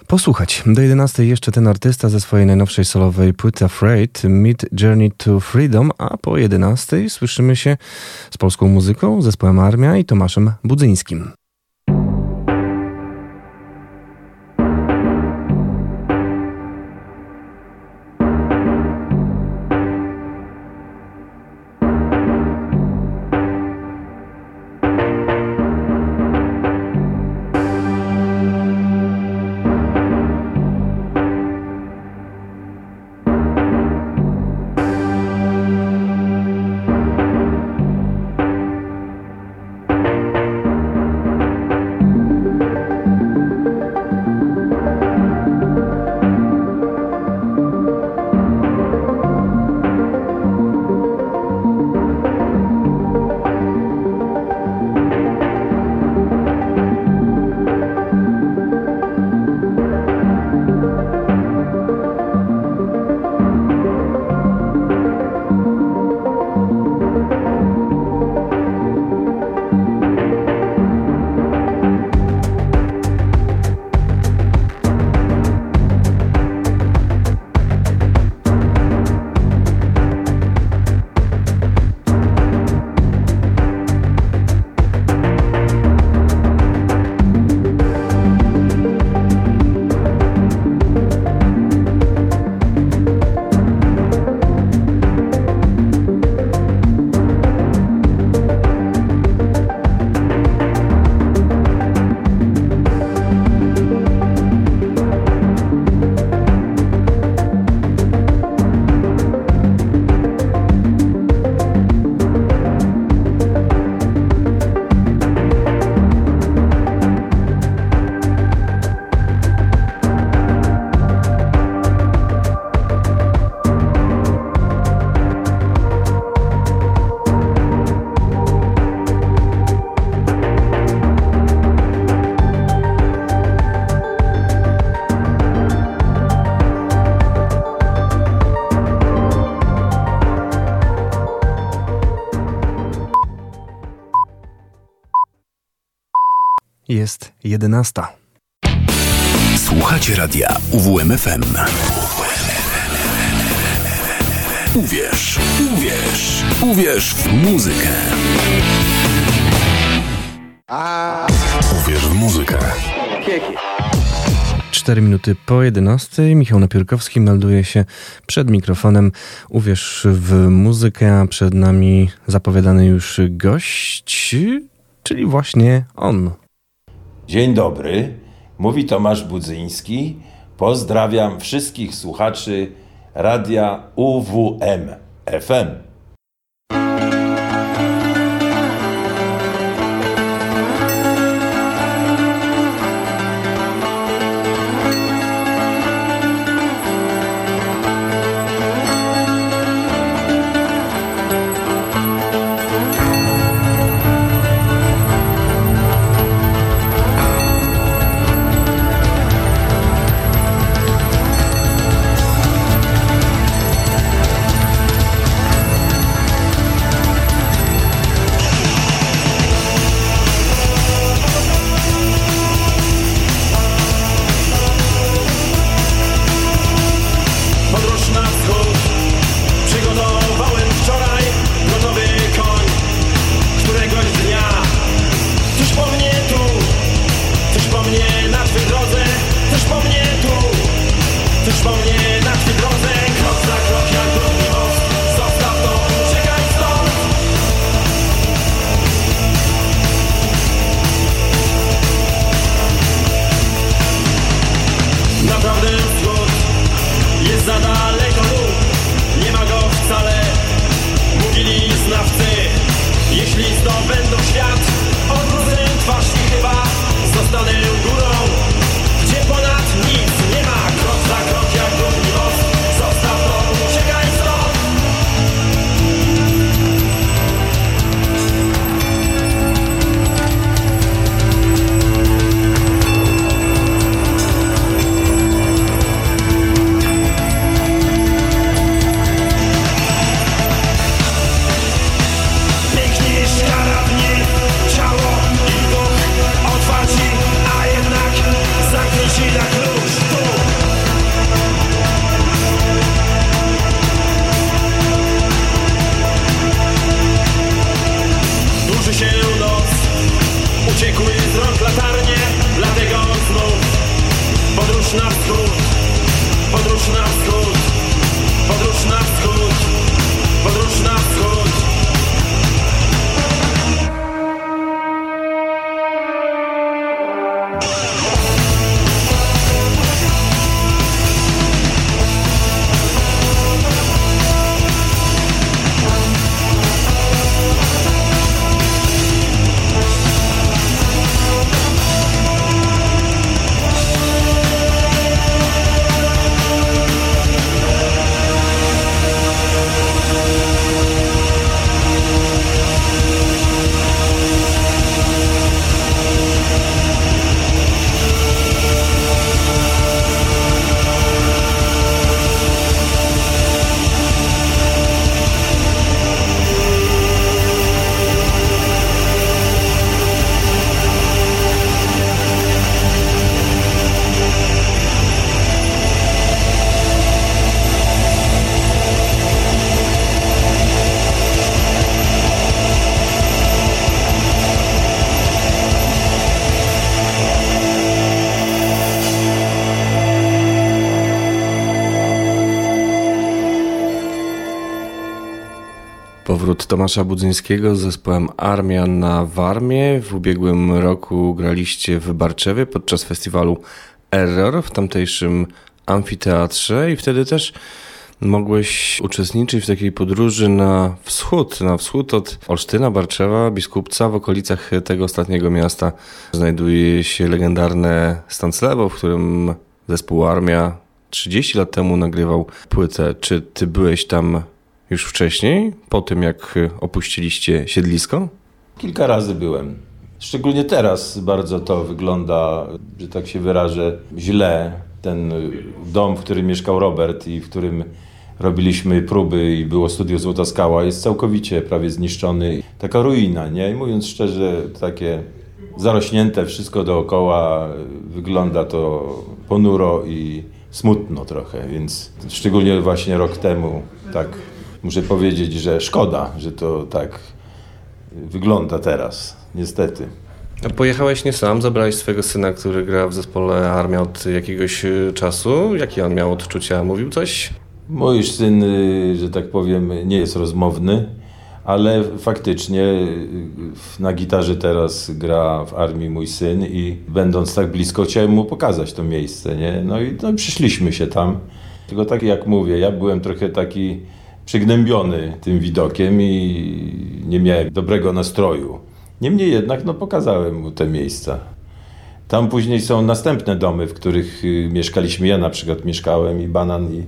posłuchać. Do 11 jeszcze ten artysta ze swojej najnowszej solowej płyty Afraid, Mid Journey to Freedom, a po 11 słyszymy się z polską muzyką, zespołem Armia i Tomaszem Budzyńskim. Jedenasta. Słuchacie radia UWMFM. Uwierz, uwierz, uwierz w muzykę. Uwierz w muzykę. Cztery minuty po 11. Michał Napiórkowski melduje się przed mikrofonem. Uwierz w muzykę, a przed nami zapowiadany już gość, czyli właśnie on. Dzień dobry, mówi Tomasz Budzyński. Pozdrawiam wszystkich słuchaczy radia UWM FM. Tomasza Budzyńskiego z zespołem Armia na Warmie. W ubiegłym roku graliście w Barczewie podczas festiwalu Error w tamtejszym amfiteatrze i wtedy też mogłeś uczestniczyć w takiej podróży na wschód, na wschód od Olsztyna, Barczewa, Biskupca. W okolicach tego ostatniego miasta znajduje się legendarne Stanclewo, w którym zespół Armia 30 lat temu nagrywał płytę. Czy ty byłeś tam już wcześniej, po tym jak opuściliście siedlisko? Kilka razy byłem. Szczególnie teraz bardzo to wygląda, że tak się wyrażę, źle. Ten dom, w którym mieszkał Robert i w którym robiliśmy próby i było studio Złota Skała, jest całkowicie prawie zniszczony. Taka ruina, nie? I mówiąc szczerze, takie zarośnięte wszystko dookoła, wygląda to ponuro i smutno trochę, więc szczególnie właśnie rok temu tak muszę powiedzieć, że szkoda, że to tak wygląda teraz, niestety. A pojechałeś nie sam, zabrałeś swojego syna, który gra w zespole Armia od jakiegoś y, czasu. Jakie on miał odczucia? Mówił coś? Mój syn, y, że tak powiem, nie jest rozmowny, ale faktycznie y, na gitarze teraz gra w armii mój syn i będąc tak blisko chciałem mu pokazać to miejsce, nie? No i no, przyszliśmy się tam. Tylko tak jak mówię, ja byłem trochę taki przygnębiony tym widokiem i nie miałem dobrego nastroju. Niemniej jednak no, pokazałem mu te miejsca. Tam później są następne domy, w których y, mieszkaliśmy. Ja na przykład mieszkałem i Banan i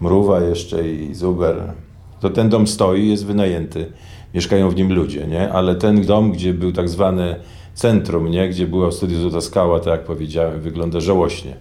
Mruwa jeszcze i Zuber. To ten dom stoi, jest wynajęty. Mieszkają w nim ludzie, nie? Ale ten dom, gdzie był tak zwane centrum, nie? Gdzie było studio Złota Skała, tak jak powiedziałem, wygląda żałośnie.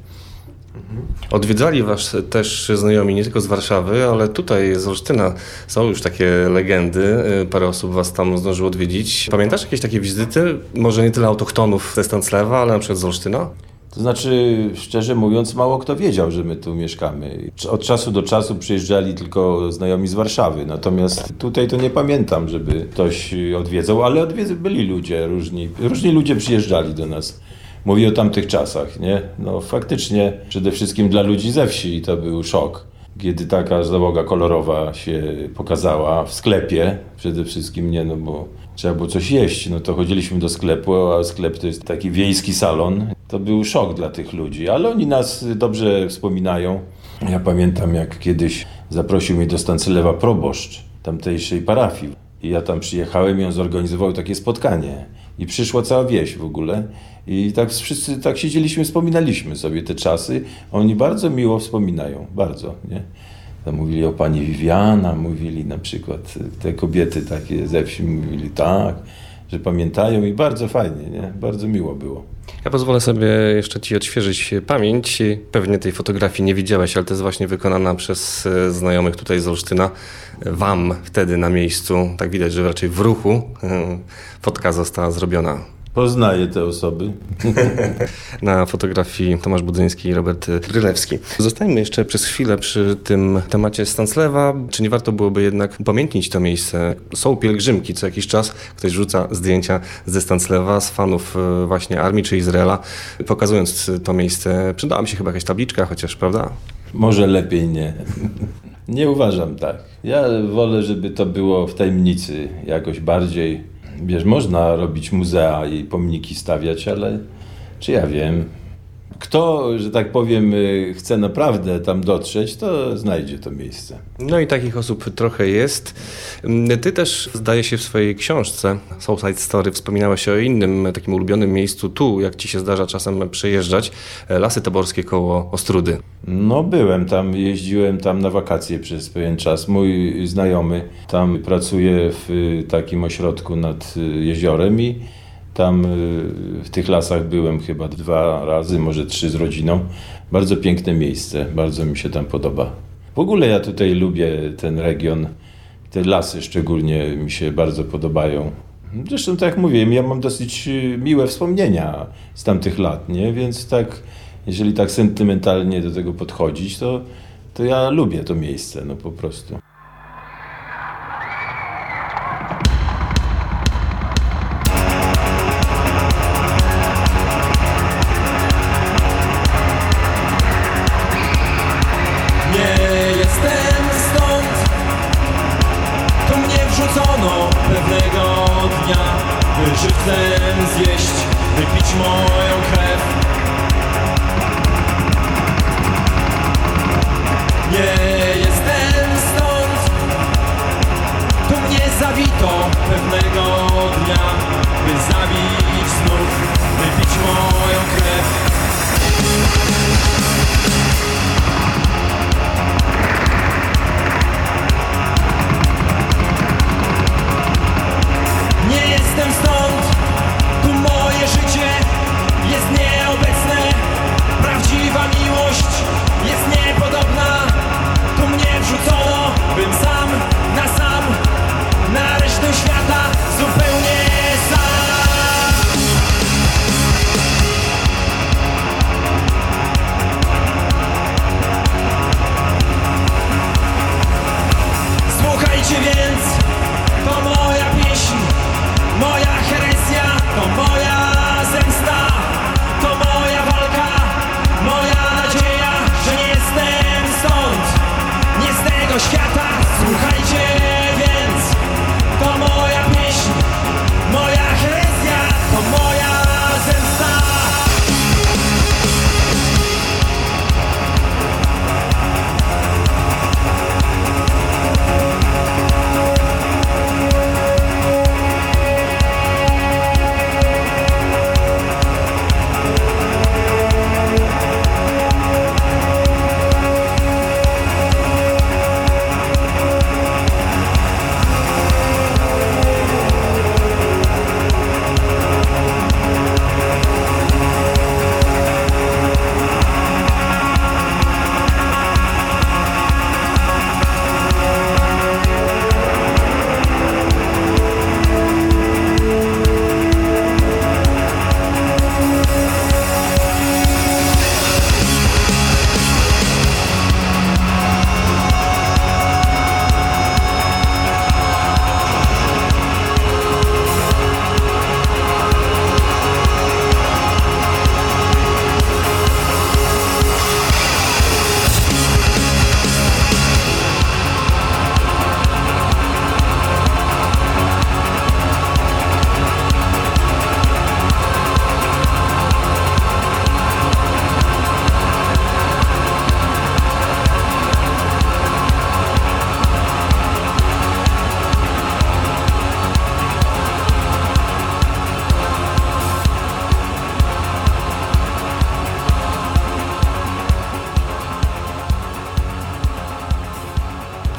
Odwiedzali was też znajomi nie tylko z Warszawy, ale tutaj z Olsztyna są już takie legendy. Y, Parę osób was tam zdążyło odwiedzić. Pamiętasz jakieś takie wizyty? Może nie tyle autochtonów ze Stanclewa, ale na przykład z Olsztyna? To znaczy, szczerze mówiąc, mało kto wiedział, że my tu mieszkamy. Od czasu do czasu przyjeżdżali tylko znajomi z Warszawy. Natomiast tutaj to nie pamiętam, żeby ktoś odwiedzał, ale odwiedz byli ludzie różni. Różni ludzie przyjeżdżali do nas Mówi o tamtych czasach, nie? No faktycznie przede wszystkim dla ludzi ze wsi to był szok. Kiedy taka załoga kolorowa się pokazała w sklepie, przede wszystkim nie, no bo trzeba było coś jeść, no to chodziliśmy do sklepu, a sklep to jest taki wiejski salon. To był szok dla tych ludzi, ale oni nas dobrze wspominają. Ja pamiętam, jak kiedyś zaprosił mnie do Stancylewa proboszcz tamtejszej parafii. I ja tam przyjechałem i on zorganizował takie spotkanie. I przyszła cała wieś w ogóle. I tak wszyscy tak siedzieliśmy, wspominaliśmy sobie te czasy. Oni bardzo miło wspominają, bardzo, nie? Mówili o pani Viviana, mówili na przykład, te kobiety takie ze wsi mówili tak, że pamiętają i bardzo fajnie, nie? Bardzo miło było. Ja pozwolę sobie jeszcze Ci odświeżyć pamięć. Pewnie tej fotografii nie widziałeś, ale to jest właśnie wykonana przez e, znajomych tutaj z Olsztyna. Wam wtedy na miejscu, tak widać, że raczej w ruchu e, fotka została zrobiona. Poznaję te osoby. Na fotografii Tomasz Budzyński i Robert Brylewski. Zostańmy jeszcze przez chwilę przy tym temacie Stanclewa. Czy nie warto byłoby jednak upamiętnić to miejsce? Są pielgrzymki, co jakiś czas ktoś rzuca zdjęcia ze Stanclewa, z fanów e, właśnie armii czy Izraela, pokazując to miejsce. Przydała mi się chyba jakaś tabliczka chociaż, prawda? Może lepiej nie. Nie uważam tak. Ja wolę, żeby to było w tajemnicy jakoś bardziej wiesz, można robić muzea i pomniki stawiać, ale czy ja wiem, kto, że tak powiem, y, chce naprawdę tam dotrzeć, to znajdzie to miejsce. No i takich osób trochę jest. Ty też, zdaje się, w swojej książce Soulside Story wspominałeś o innym takim ulubionym miejscu tu, jak ci się zdarza czasem przejeżdżać, Lasy Taborskie koło Ostrudy. No byłem tam, jeździłem tam na wakacje przez pewien czas. Mój znajomy tam pracuje w y, takim ośrodku nad y, jeziorem i tam w tych lasach byłem chyba dwa razy, może trzy z rodziną. Bardzo piękne miejsce, bardzo mi się tam podoba. W ogóle ja tutaj lubię ten region, te lasy szczególnie mi się bardzo podobają. Zresztą tak jak mówiłem, ja mam dosyć miłe wspomnienia z tamtych lat, nie? Więc tak, jeżeli tak sentymentalnie do tego podchodzić, to, to ja lubię to miejsce, no po prostu.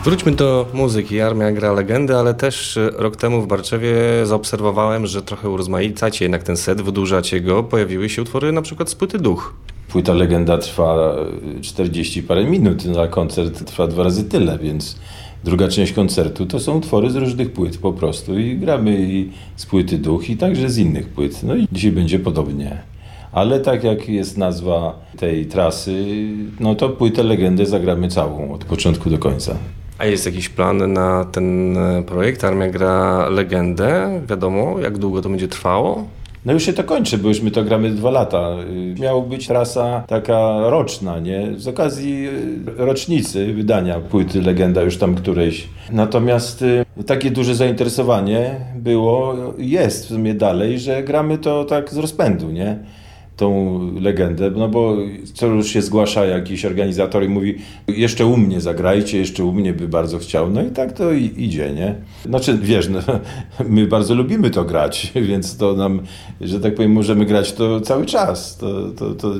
Wróćmy do muzyki. Armia gra legendy, ale też e, rok temu w Barczewie zaobserwowałem, że trochę urozmaicacie jednak ten set, wydłużacie go. Pojawiły się utwory na przykład z płyty Duch. Płyta Legenda trwa 40 parę minut, a koncert trwa dwa razy tyle, więc druga część koncertu to są utwory z różnych płyt po prostu i gramy i z płyty Duch i także z innych płyt. No i dzisiaj będzie podobnie. Ale tak jak jest nazwa tej trasy, no to płytę Legendę zagramy całą, od początku do końca. A jest jakiś plan na ten e, projekt? Armia gra legendę. Wiadomo, jak długo to będzie trwało? No już się to kończy, bo już my to gramy dwa lata. Miała być trasa taka roczna, nie? Z okazji y, rocznicy wydania płyty Legenda już tam którejś. Natomiast y, takie duże zainteresowanie było, jest w sumie dalej, że gramy to tak z rozpędu, nie? Tą legendę, no bo co już się zgłasza jakiś organizator i mówi jeszcze u mnie zagrajcie, jeszcze u mnie by bardzo chciał, no i tak to idzie, nie? Znaczy, wiesz, no, my bardzo lubimy to grać, więc to nam, że tak powiem, możemy grać to cały czas, to, to, to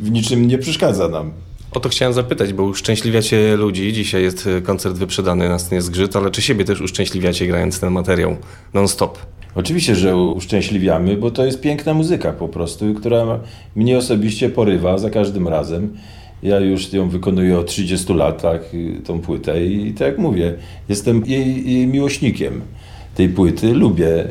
w niczym nie przeszkadza nam. O to chciałem zapytać, bo uszczęśliwiacie ludzi. Dzisiaj jest koncert wyprzedany na scenie Zgrzyt, ale czy siebie też uszczęśliwiacie grając ten materiał non-stop? Oczywiście, że uszczęśliwiamy, bo to jest piękna muzyka po prostu, która mnie osobiście porywa za każdym razem. Ja już ją wykonuję od 30 lat, tak, tą płytę i tak jak mówię, jestem jej, jej miłośnikiem tej płyty, lubię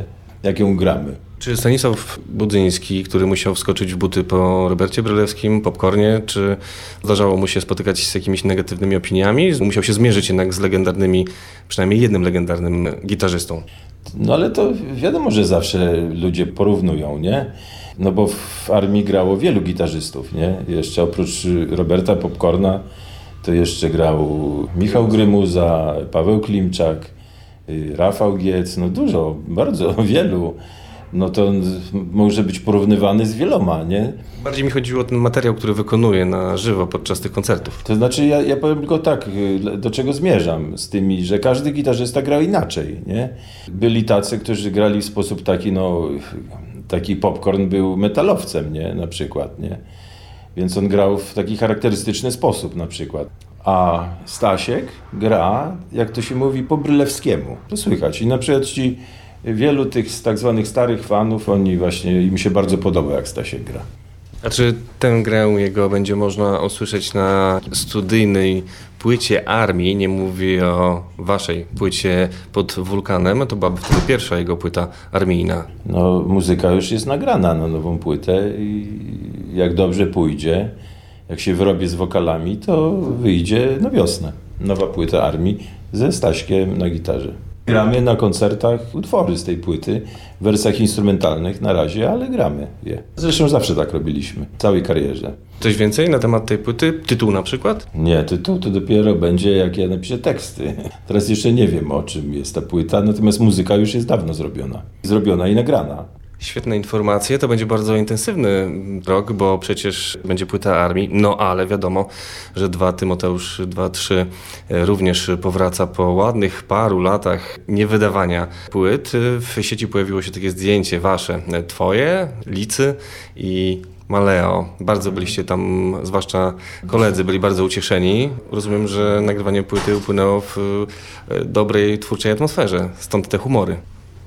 jak ją gramy. Czy Stanisław Budzyński, który musiał wskoczyć w buty po Robercie Brylewskim, Popcornie, czy zdarzało mu się spotykać z jakimiś negatywnymi opiniami? Musiał się zmierzyć jednak z legendarnymi, przynajmniej jednym legendarnym gitarzystą. No ale to wiadomo, że zawsze ludzie porównują, nie? No bo w armii grało wielu gitarzystów, nie? Jeszcze oprócz Roberta Popcorna to jeszcze grał Michał Grymuza, Paweł Klimczak, y, Rafał Giec, no dużo, bardzo wielu no to może być porównywany z wieloma, nie? Bardziej mi chodziło o ten materiał, który wykonuje na żywo podczas tych koncertów. To znaczy, ja, ja powiem tylko tak, do czego zmierzam z tymi, że każdy gitarzysta grał inaczej, nie? Byli tacy, którzy grali w sposób taki, no, taki popcorn był metalowcem, nie? Na przykład, nie? Więc on grał w taki charakterystyczny sposób na przykład. A Stasiek gra, jak to się mówi, po brylewskiemu. To słychać. I na przykład ci wielu tych tak zwanych starych fanów, oni właśnie, im się bardzo podoba, jak Stasiek gra. A czy tę grę jego będzie można usłyszeć na studyjnej płycie Armii? Nie mówię o waszej płycie pod wulkanem, to byłaby wtedy pierwsza jego płyta armijna. No, muzyka już jest nagrana na nową płytę i jak dobrze pójdzie, jak się wyrobię z wokalami, to wyjdzie na wiosnę. Nowa płyta Armii ze Staśkiem na gitarze. Gramy na koncertach utwory z tej płyty, w wersjach instrumentalnych na razie, ale gramy je. Zresztą zawsze tak robiliśmy, w całej karierze. Coś więcej na temat tej płyty? Tytuł na przykład? Nie, tytuł to dopiero będzie jak ja napiszę teksty. Teraz jeszcze nie wiem o czym jest ta płyta, natomiast muzyka już jest dawno zrobiona. Zrobiona i nagrana. Świetne informacje. To będzie bardzo intensywny rok, bo przecież będzie płyta armii. No ale wiadomo, że dwa Tymoteusz 2-3 również powraca po ładnych paru latach niewydawania płyt. W sieci pojawiło się takie zdjęcie wasze, twoje, Licy i Maleo. Bardzo byliście tam, zwłaszcza koledzy, byli bardzo ucieszeni. Rozumiem, że nagrywanie płyty upłynęło w dobrej twórczej atmosferze, stąd te humory.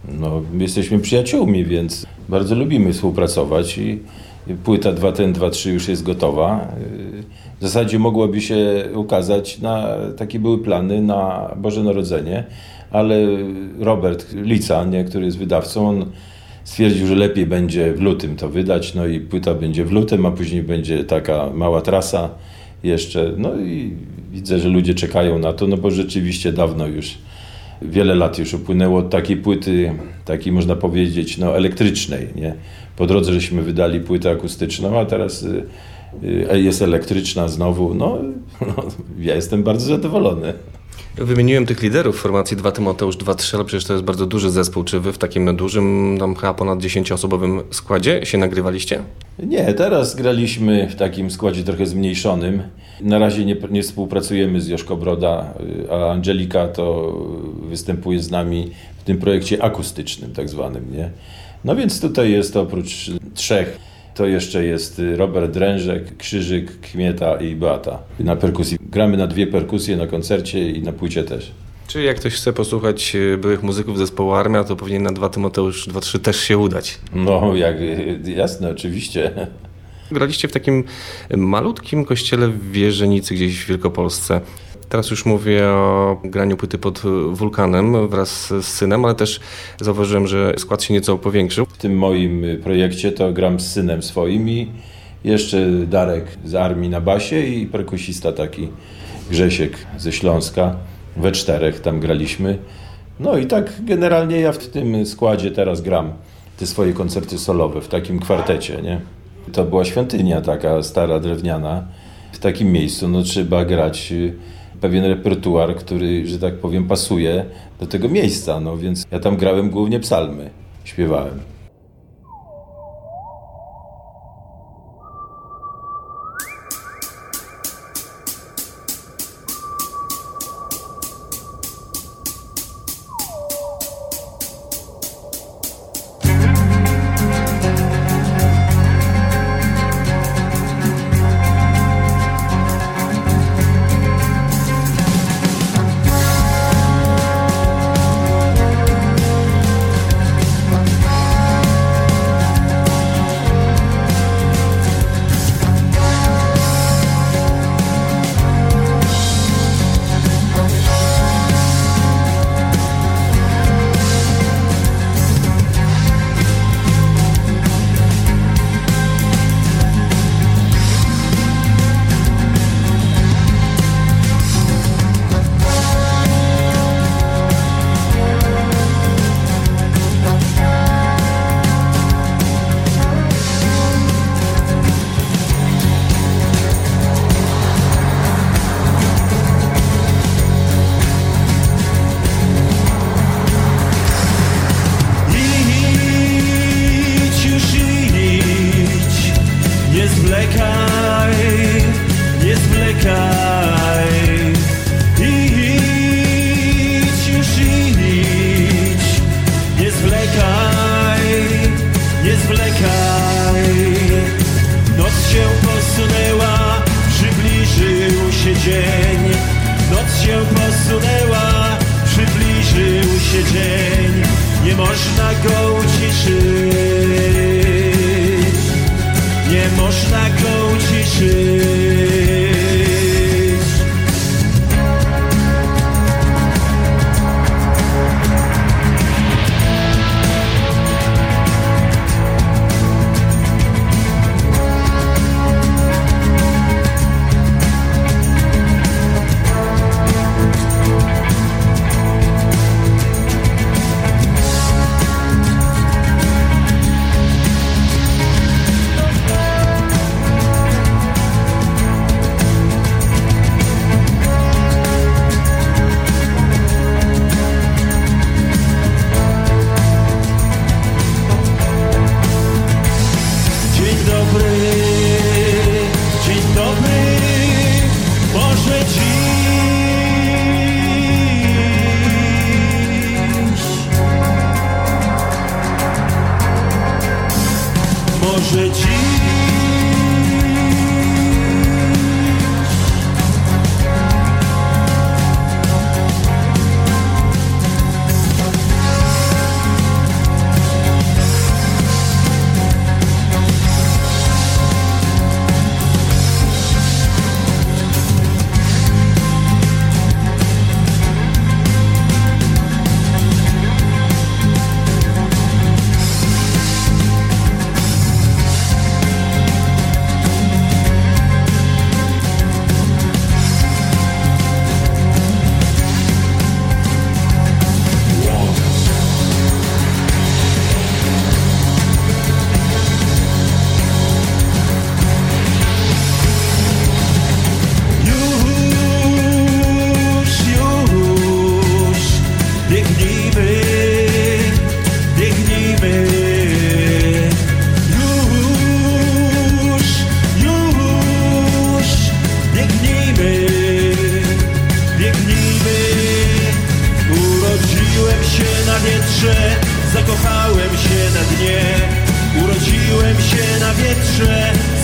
No, jesteśmy przyjaciółmi, więc bardzo lubimy współpracować i płyta 2 ten 2 3 już jest gotowa. W zasadzie mogłaby się ukazać na takie były plany na Boże Narodzenie, ale Robert Lica, nie, który jest wydawcą, on stwierdził, że lepiej będzie w lutym to wydać, no i płyta będzie w lutym, a później będzie taka mała trasa jeszcze. No i widzę, że ludzie czekają na to, no bo rzeczywiście dawno już wiele lat już upłynęło od takiej płyty, takiej można powiedzieć, no elektrycznej, nie? Po drodze żeśmy wydali płytę akustyczną, a teraz y, y, jest elektryczna znowu, no, no ja jestem bardzo zadowolony. Wymieniłem tych liderów formacji 2 Tymoteusz 2-3, ale przecież to jest bardzo duży zespół. Czy wy w takim dużym, tam chyba ponad 10-osobowym składzie się nagrywaliście? Nie, teraz graliśmy w takim składzie trochę zmniejszonym. Na razie nie, nie współpracujemy z Joszko Broda, a Angelika to występuje z nami w tym projekcie akustycznym tak zwanym, nie? No więc tutaj jest oprócz trzech To jeszcze jest y, Robert Drężek, Krzyżyk, Kmieta i Beata. Na perkusji. Gramy na dwie perkusje na koncercie i na płycie też. Czyli jak ktoś chce posłuchać e, byłych muzyków zespołu Armia, to powinien na 2 Tymoteusz 2-3 też się udać. No, jak, jasne, oczywiście. Graliście w takim malutkim kościele w Wierzenicy gdzieś w Wielkopolsce. Teraz już mówię o graniu płyty pod wulkanem wraz z synem, ale też zauważyłem, że skład się nieco powiększył. W tym moim projekcie to gram z synem swoim i jeszcze Darek z armii na basie i perkusista taki Grzesiek ze Śląska. We czterech tam graliśmy. No i tak generalnie ja w tym składzie teraz gram te swoje koncerty solowe w takim kwartecie, nie? To była świątynia taka stara, drewniana. W takim miejscu no, trzeba grać y, pewien repertuar, który, że tak powiem, pasuje do tego miejsca. No więc ja tam grałem głównie psalmy, śpiewałem.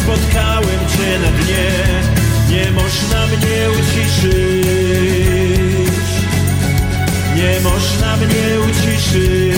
Spotkałem cię na dnie. Nie można mnie uciszyć. Nie można mnie uciszyć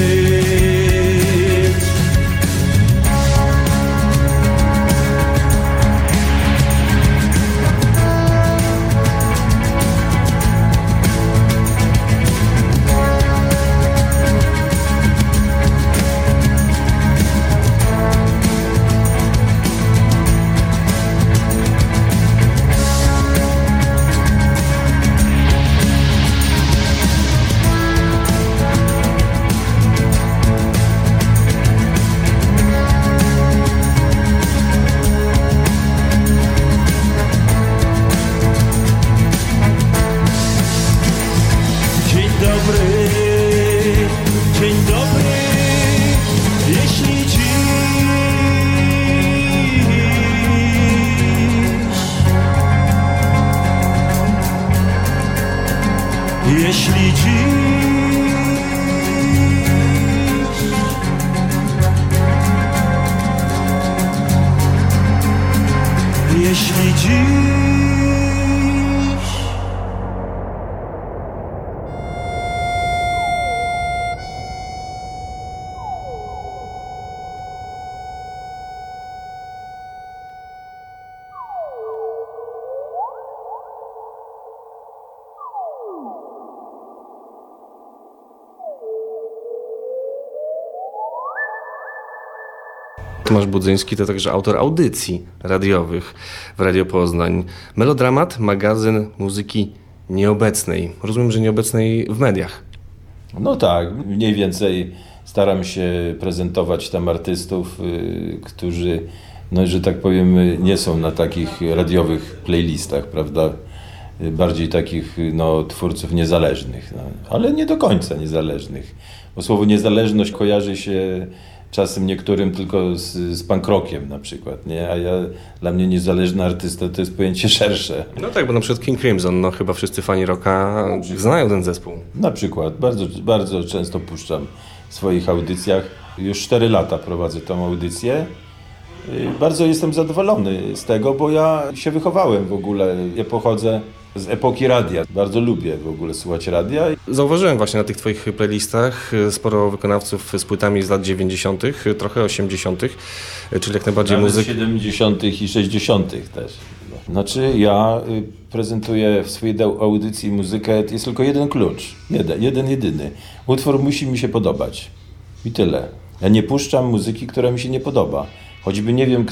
Tomasz Budzyński to także autor audycji radiowych w Radio Poznań. Melodramat, magazyn muzyki nieobecnej. Rozumiem, że nieobecnej w mediach. No tak, mniej więcej staram się prezentować tam artystów, y, którzy, no, że tak powiem, y, nie są na takich radiowych playlistach, prawda? Y, Bardziej takich no, twórców niezależnych, no, ale nie do końca niezależnych. Bo słowo niezależność kojarzy się czasem niektórym tylko z, z punk rockiem na przykład, nie? A ja, dla mnie niezależny artysta to jest pojęcie szersze. No tak, bo na przykład King Crimson, no chyba wszyscy fani rocka znają ten zespół. Na przykład, bardzo, bardzo często puszczam w swoich audycjach. Już 4 lata prowadzę tą audycję. Y, Bardzo jestem zadowolony z tego, bo ja się wychowałem w ogóle. Ja pochodzę z epoki radia. Bardzo lubię w ogóle słuchać radia. Zauważyłem właśnie na tych twoich playlistach y, sporo wykonawców z płytami z lat 90., y, trochę 80., y, czyli jak najbardziej Nawet muzyka. 70. i 60. też. Znaczy ja y, prezentuję w swojej audycji muzykę, jest tylko jeden klucz. Jeden, jeden jedyny. Utwór musi mi się podobać. I tyle. Ja nie puszczam muzyki, która mi się nie podoba. Choćby nie wiem,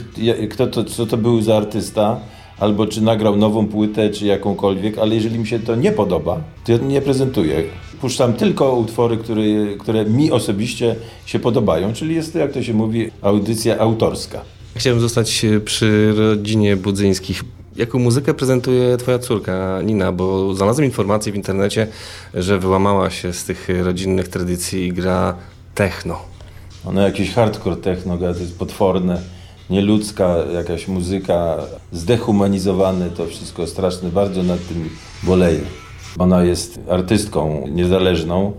kto to, co to był za artysta, albo czy nagrał nową płytę, czy jakąkolwiek, ale jeżeli mi się to nie podoba, to ja nie prezentuję. Puszczam tylko utwory, które, które mi osobiście się podobają, czyli jest to, jak to się mówi, audycja autorska. Chciałem zostać przy rodzinie Budzyńskich. Jaką muzykę prezentuje twoja córka Nina? Bo znalazłem informację w internecie, że wyłamała się z tych rodzinnych tradycji i gra techno. Ono jakieś hardcore techno, to jest potworne, nieludzka jakaś muzyka, zdehumanizowane to wszystko straszne, bardzo nad tym boleję. Ona jest artystką niezależną,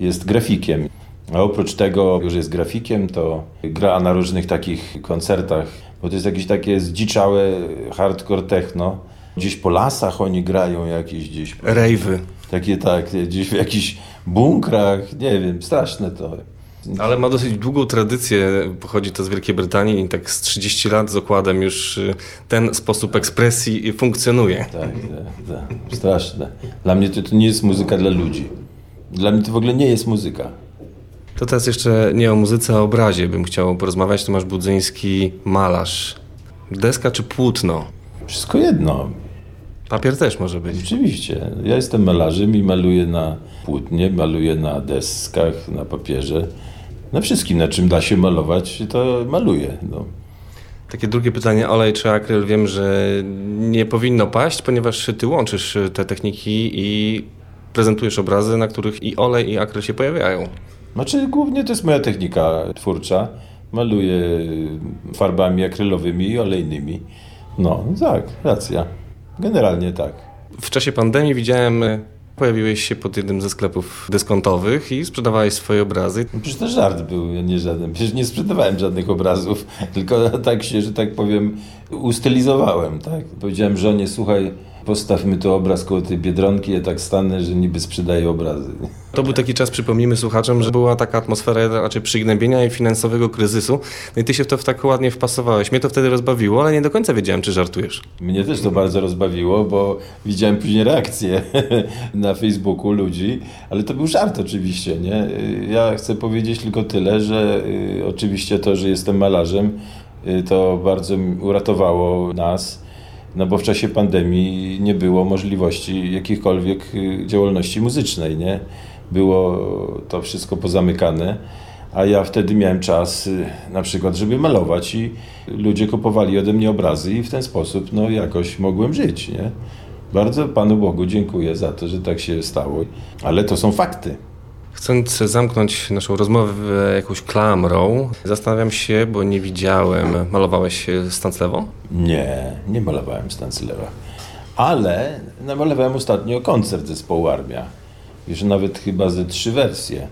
jest grafikiem. A oprócz tego, że jest grafikiem, to gra na różnych takich koncertach, bo to jest jakieś takie zdziczałe hardcore techno. Gdzieś po lasach oni grają jakieś gdzieś. Rejwy. Takie tak, gdzieś w jakichś bunkrach, nie wiem, straszne to. Ale ma dosyć długą tradycję, pochodzi to z Wielkiej Brytanii i tak z 30 lat z okładem już y, ten sposób ekspresji funkcjonuje. Tak, tak, tak. Straszne. Dla mnie to, to nie jest muzyka dla ludzi. Dla mnie to w ogóle nie jest muzyka. To teraz jeszcze nie o muzyce, a o obrazie bym chciał porozmawiać. Tomasz Budzyński, malarz. Deska czy płótno? Wszystko jedno. Papier też może być. Oczywiście. Ja jestem malarzem i maluję na płótnie, maluję na deskach, na papierze. Na wszystkim, na czym da się malować, to maluję. No. Takie drugie pytanie, olej czy akryl? Wiem, że nie powinno paść, ponieważ ty łączysz te techniki i prezentujesz obrazy, na których i olej i akryl się pojawiają. Znaczy, głównie to jest moja technika twórcza. Maluję farbami akrylowymi i olejnymi. No, tak, racja. Generalnie tak. W czasie pandemii widziałem e, Pojawiłeś się pod jednym ze sklepów dyskontowych i sprzedawałeś swoje obrazy. Przecież to żart był, ja nie żaden. Przecież nie sprzedawałem żadnych obrazów, tylko tak się, że tak powiem, ustylizowałem, tak? Powiedziałem żonie, słuchaj, postawmy tu obraz koło tej Biedronki, ja tak stanę, że niby sprzedaję obrazy. To był taki czas, przypomnijmy słuchaczom, że była taka atmosfera raczej przygnębienia i finansowego kryzysu. No i ty się w to tak ładnie wpasowałeś. Mnie to wtedy rozbawiło, ale nie do końca wiedziałem, czy żartujesz. Mnie też to bardzo rozbawiło, bo widziałem później reakcje na Facebooku ludzi, ale to był żart oczywiście, nie? Ja chcę powiedzieć tylko tyle, że y, oczywiście to, że jestem malarzem, y, to bardzo uratowało nas, no bo w czasie pandemii nie było możliwości jakiejkolwiek y, działalności muzycznej, nie? Było to wszystko pozamykane, a ja wtedy miałem czas y, na przykład, żeby malować i ludzie kupowali ode mnie obrazy i w ten sposób no jakoś mogłem żyć, nie? Bardzo Panu Bogu dziękuję za to, że tak się stało, ale to są fakty. Chcąc zamknąć naszą rozmowę jakąś klamrą, zastanawiam się, bo nie widziałem. Malowałeś Stanclewo? Nie, nie malowałem Stanclewa. Ale namalowałem ostatnio koncert zespołu Armia. Już nawet chyba ze trzy wersje.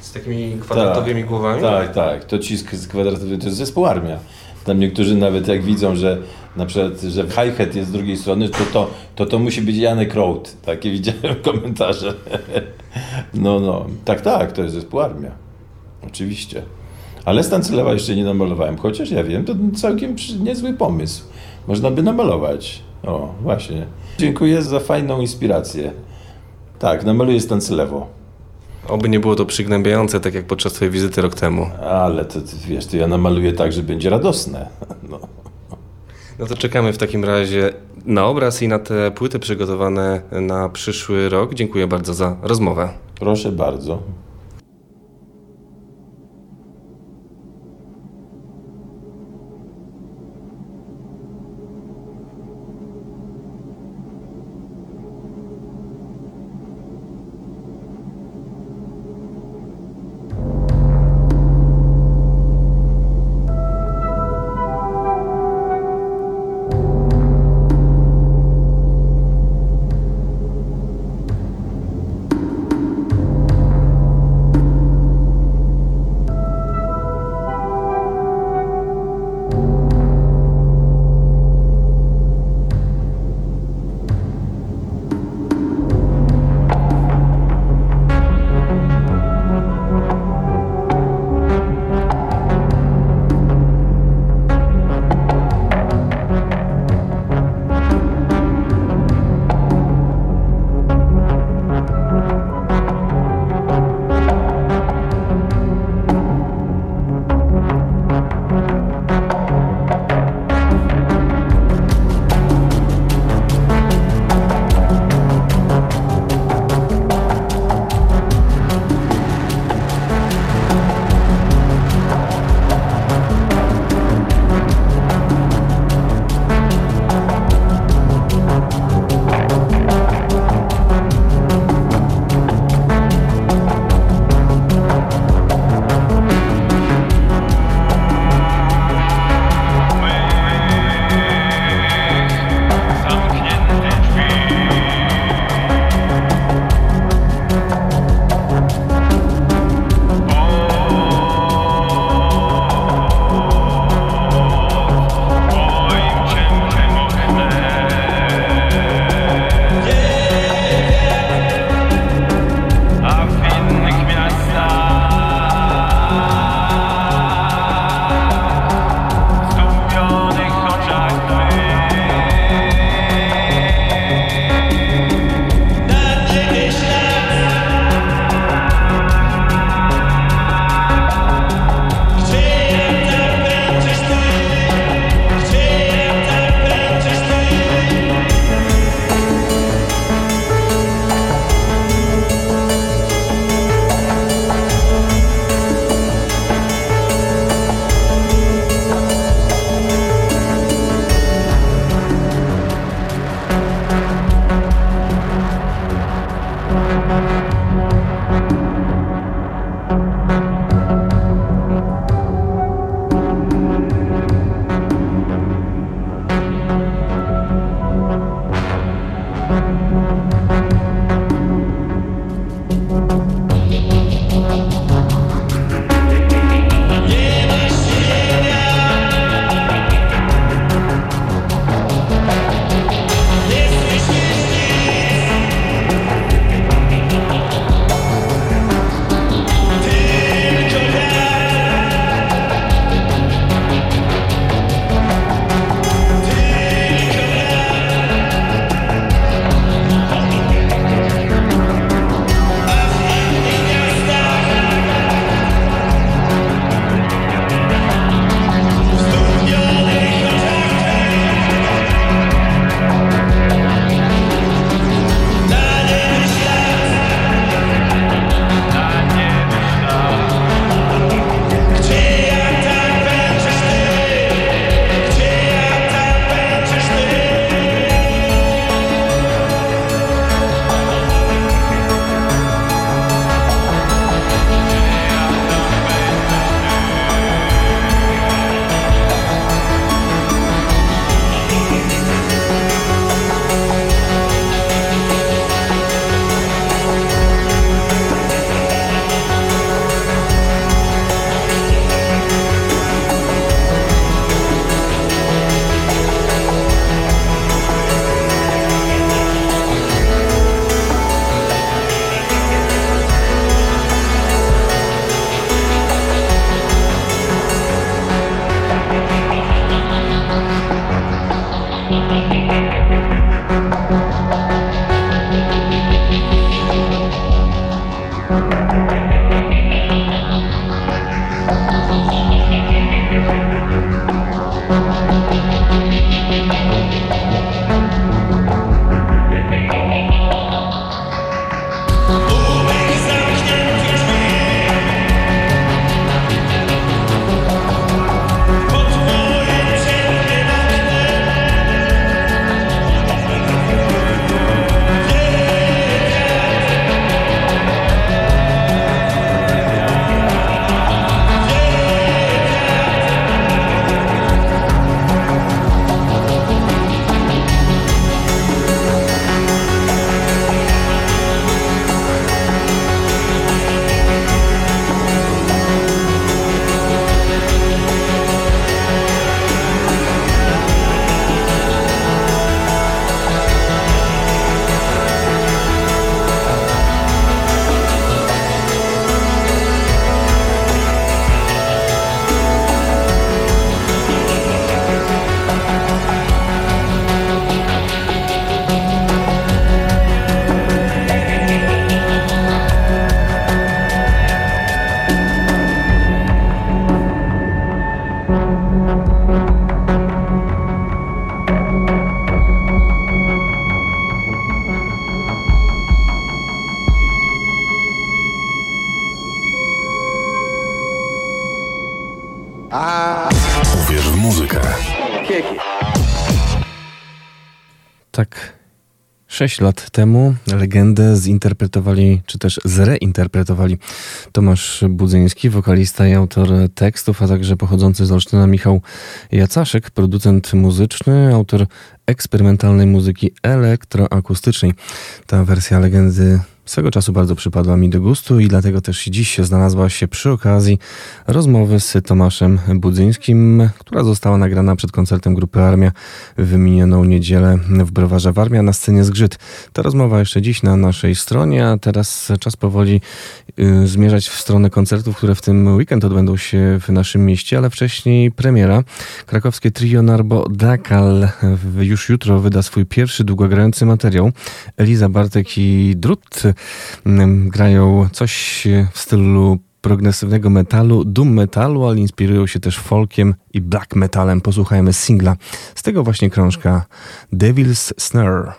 Z takimi kwadratowymi tak, głowami? Tak, tak. To cisk z kwadratowy to jest zespół Armia. Tam niektórzy nawet jak widzą, że na przykład, że hi-hat jest z drugiej strony, to to, to, to musi być Janek Road. Takie widziałem komentarze. No, no. Tak, tak, to jest zespół Armia. Oczywiście. Ale Stanclewa jeszcze nie namalowałem, chociaż ja wiem, to całkiem niezły pomysł. Można by namalować. O, właśnie. Dziękuję za fajną inspirację. Tak, namaluję Stanclewo. Oby nie było to przygnębiające, tak jak podczas twojej wizyty rok temu. Ale to, wiesz, to ja namaluję tak, że będzie radosne. No. No to czekamy w takim razie na obraz i na te płyty przygotowane na przyszły rok. Dziękuję bardzo za rozmowę. Proszę bardzo. Sześć lat temu legendę zinterpretowali, czy też zreinterpretowali Tomasz Budzyński, wokalista i autor tekstów, a także pochodzący z Olsztyna Michał Jacaszek, producent muzyczny, autor eksperymentalnej muzyki elektroakustycznej. Ta wersja legendy swego czasu bardzo przypadła mi do gustu i dlatego też dziś znalazła się przy okazji rozmowy z Tomaszem Budzyńskim, która została nagrana przed koncertem grupy Armia w minioną niedzielę w Browarze Warmia na scenie Zgrzyt. Ta rozmowa jeszcze dziś na naszej stronie, a teraz czas powoli y, zmierzać w stronę koncertów, które w tym weekend odbędą się w naszym mieście, ale wcześniej premiera. Krakowskie trio Narbo Dakal już jutro wyda swój pierwszy długogrający materiał. Eliza Bartek i Drut mm, grają coś w stylu progresywnego metalu, doom metalu, ale inspirują się też folkiem i black metalem. Posłuchajmy singla z tego właśnie krążka Devil's Snare.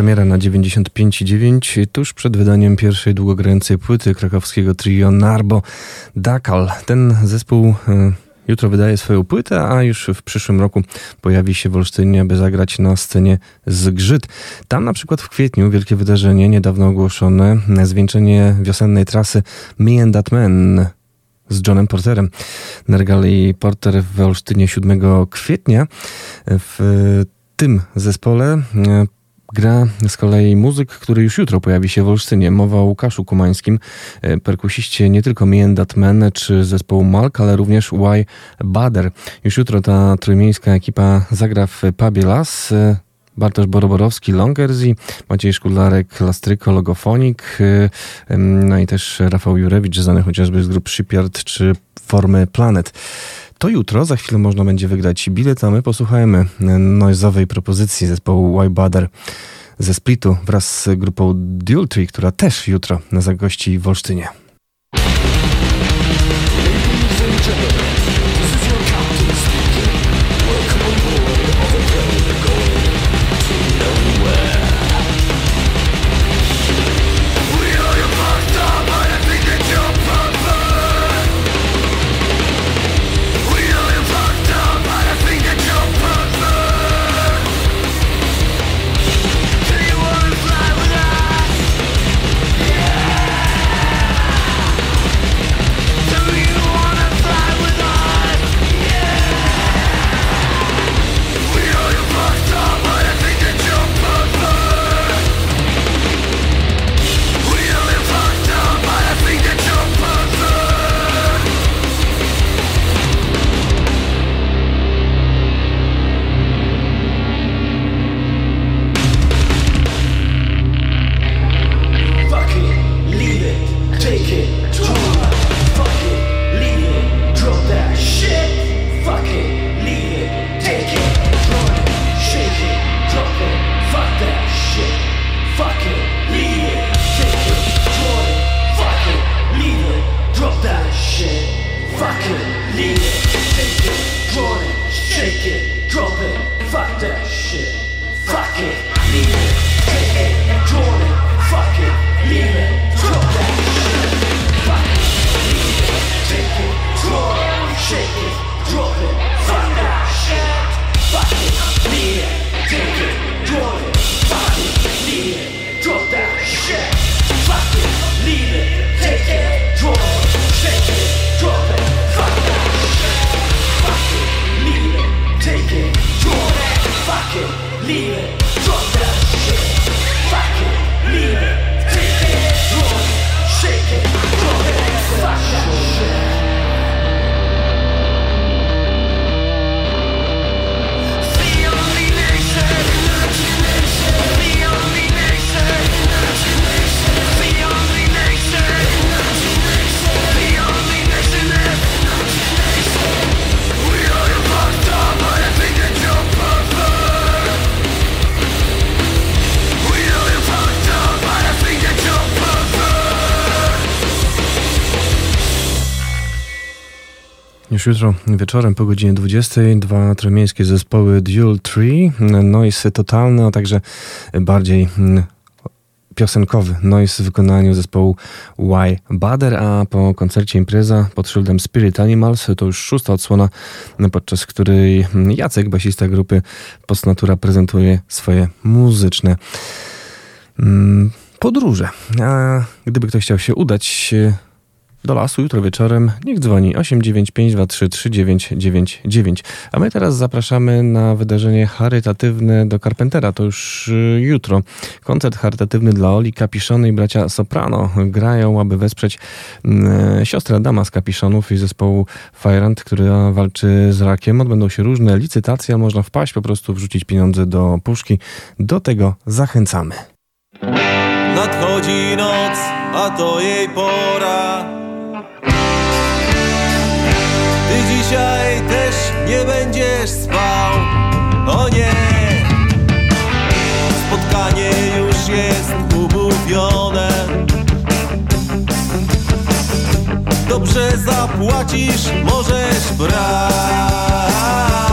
Premiera na 95,9 tuż przed wydaniem pierwszej długogrającej płyty krakowskiego trio Narbo Dakal. Ten zespół e, jutro wydaje swoją płytę, a już w przyszłym roku pojawi się w Olsztynie, aby zagrać na scenie Zgrzyt. Tam na przykład w kwietniu wielkie wydarzenie, niedawno ogłoszone, zwieńczenie wiosennej trasy Me and That Man z Johnem Porterem. Nergal i Porter w Olsztynie 7 kwietnia. W tym zespole e, gra z kolei muzyk, który już jutro pojawi się w Olsztynie. Mowa o Łukaszu Kumańskim, e, perkusiście nie tylko Me and That Man czy zespołu Malk, ale również Y Bader. Już jutro ta trójmiejska ekipa zagra w pubie Las. E, Bartosz Boroborowski, Longerzi, Maciej Szkudlarek, Lastryko, Logofonik, no i też Rafał Jurewicz, znany chociażby z grup Shipyard czy Formy Planet. To jutro, za chwilę można będzie wygrać bilet, a my posłuchajmy noizowej propozycji zespołu Y Bader ze Splitu wraz z grupą Dual Tree, która też jutro na zagości w Olsztynie. Już jutro wieczorem po godzinie 20 dwa tromiejskie zespoły Dual Tree, noise totalny, a także bardziej mm, piosenkowy noise w wykonaniu zespołu Y Bader, a po koncercie impreza pod szyldem Spirit Animals to już szósta odsłona, podczas której Jacek, basista grupy Postnatura prezentuje swoje muzyczne mm, podróże. A gdyby ktoś chciał się udać do lasu jutro wieczorem. Niech dzwoni 895233999. A my teraz zapraszamy na wydarzenie charytatywne do Carpentera. To już y, jutro. Koncert charytatywny dla Oli Kapiszony i bracia Soprano grają, aby wesprzeć mm, siostrę Adama z Kapiszonów i zespołu Firant, która walczy z rakiem. Odbędą się różne licytacje, można wpaść, po prostu wrzucić pieniądze do puszki. Do tego zachęcamy. Nadchodzi noc, a to jej pora dzisiaj też nie będziesz spał. O nie. Spotkanie już jest umówione. Dobrze zapłacisz, możesz brać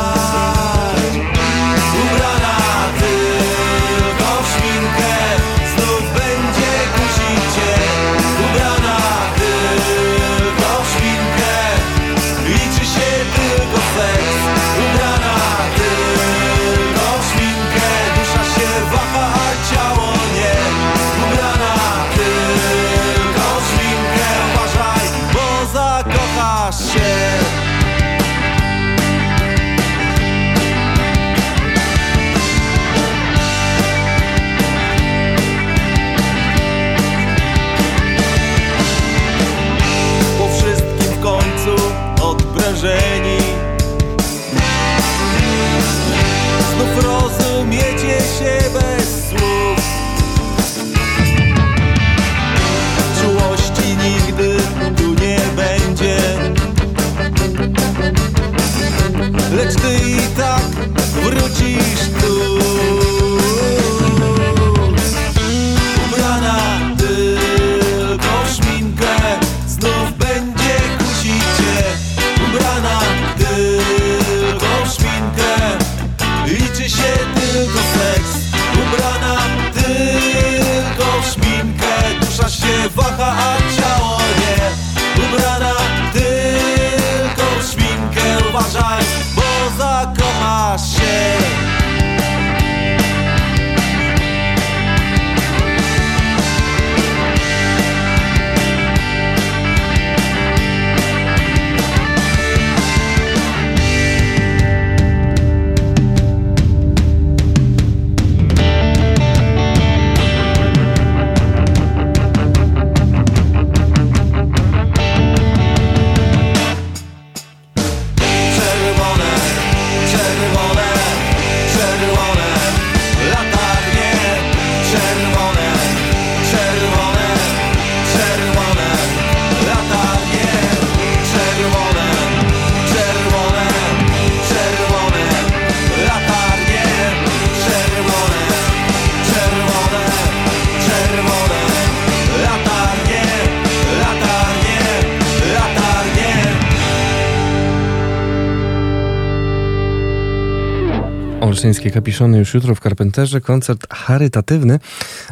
Olszeńskie Kapiszony już jutro w Carpenterze, koncert charytatywny,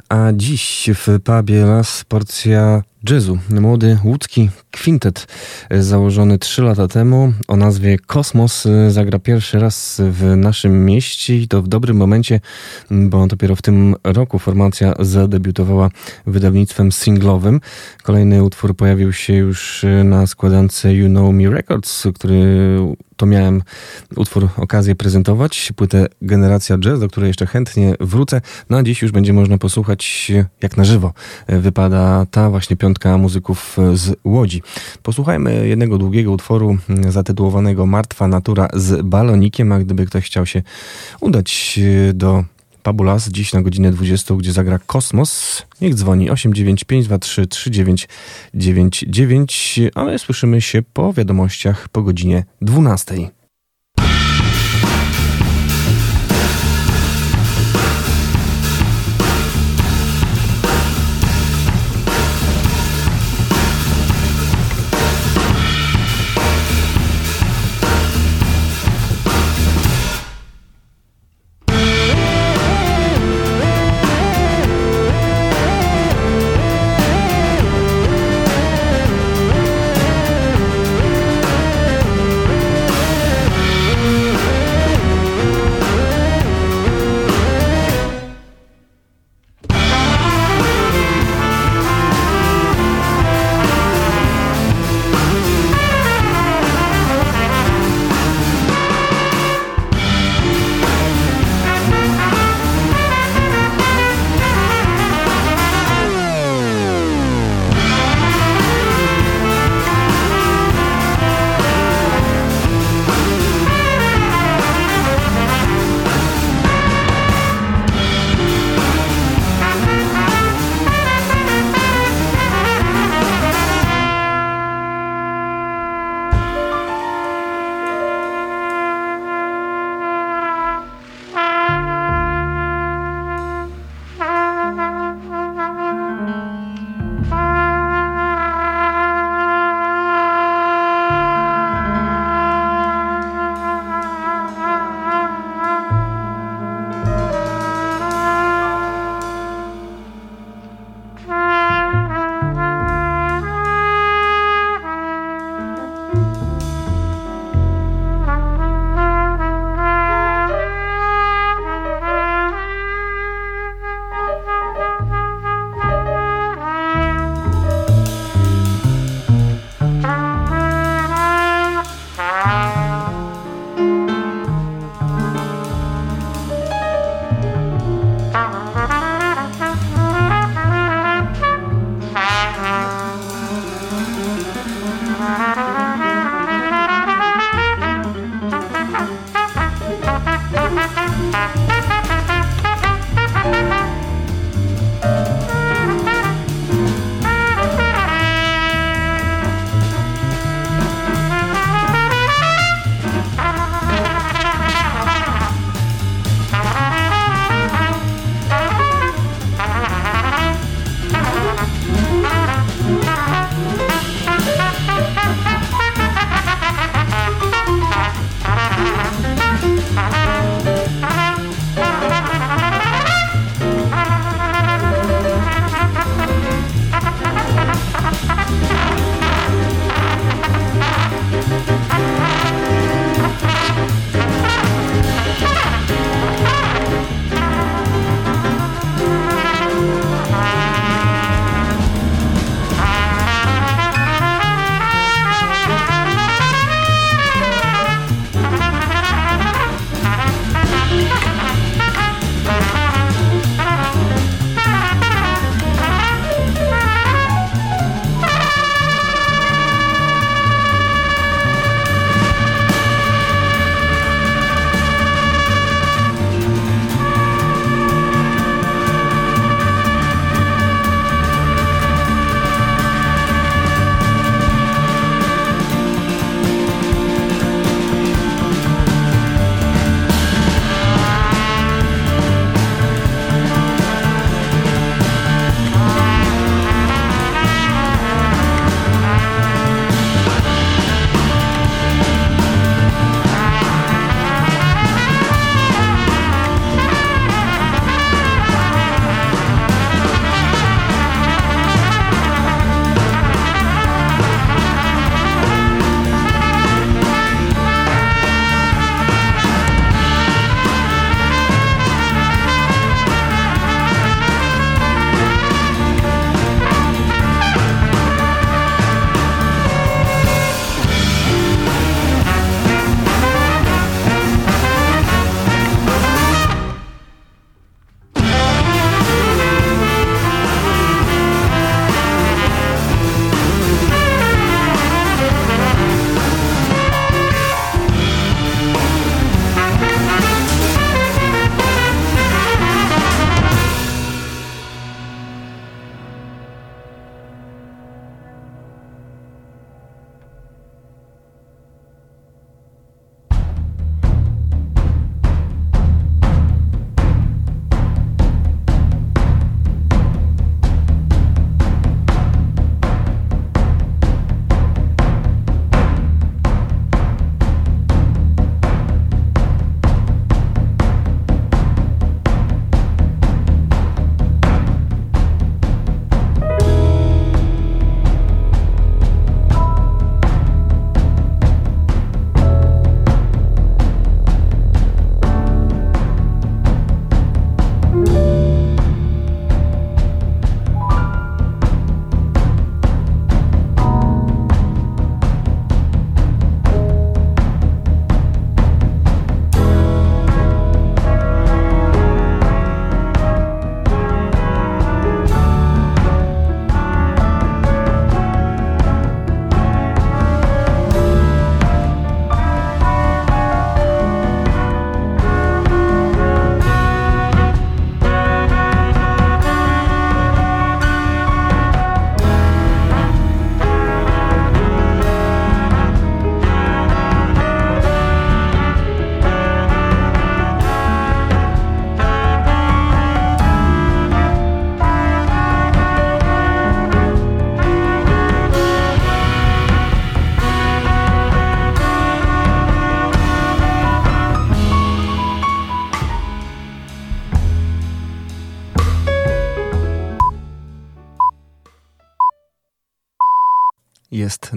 a dziś w pubie Las porcja jazzu. Młody łódzki kwintet założony 3 lata temu o nazwie Kosmos zagra pierwszy raz w naszym mieście i to w dobrym momencie, bo dopiero w tym roku formacja zadebiutowała wydawnictwem singlowym. Kolejny utwór pojawił się już na składance You Know Me Records, który to miałem utwór okazję prezentować, płytę Generacja Jazz, do której jeszcze chętnie wrócę. No a dziś już będzie można posłuchać, jak na żywo wypada ta właśnie piątka muzyków z Łodzi. Posłuchajmy jednego długiego utworu zatytułowanego Martwa Natura z balonikiem, a gdyby ktoś chciał się udać do Pabulas dziś na godzinę 20, gdzie zagra Kosmos. Niech dzwoni 89523 3999, a my słyszymy się po wiadomościach po godzinie 12.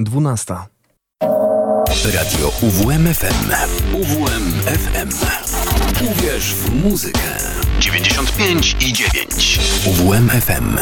12. Radio UWMFM. UWMFM. Uwierz w muzykę. 95 i 9. UWMFM.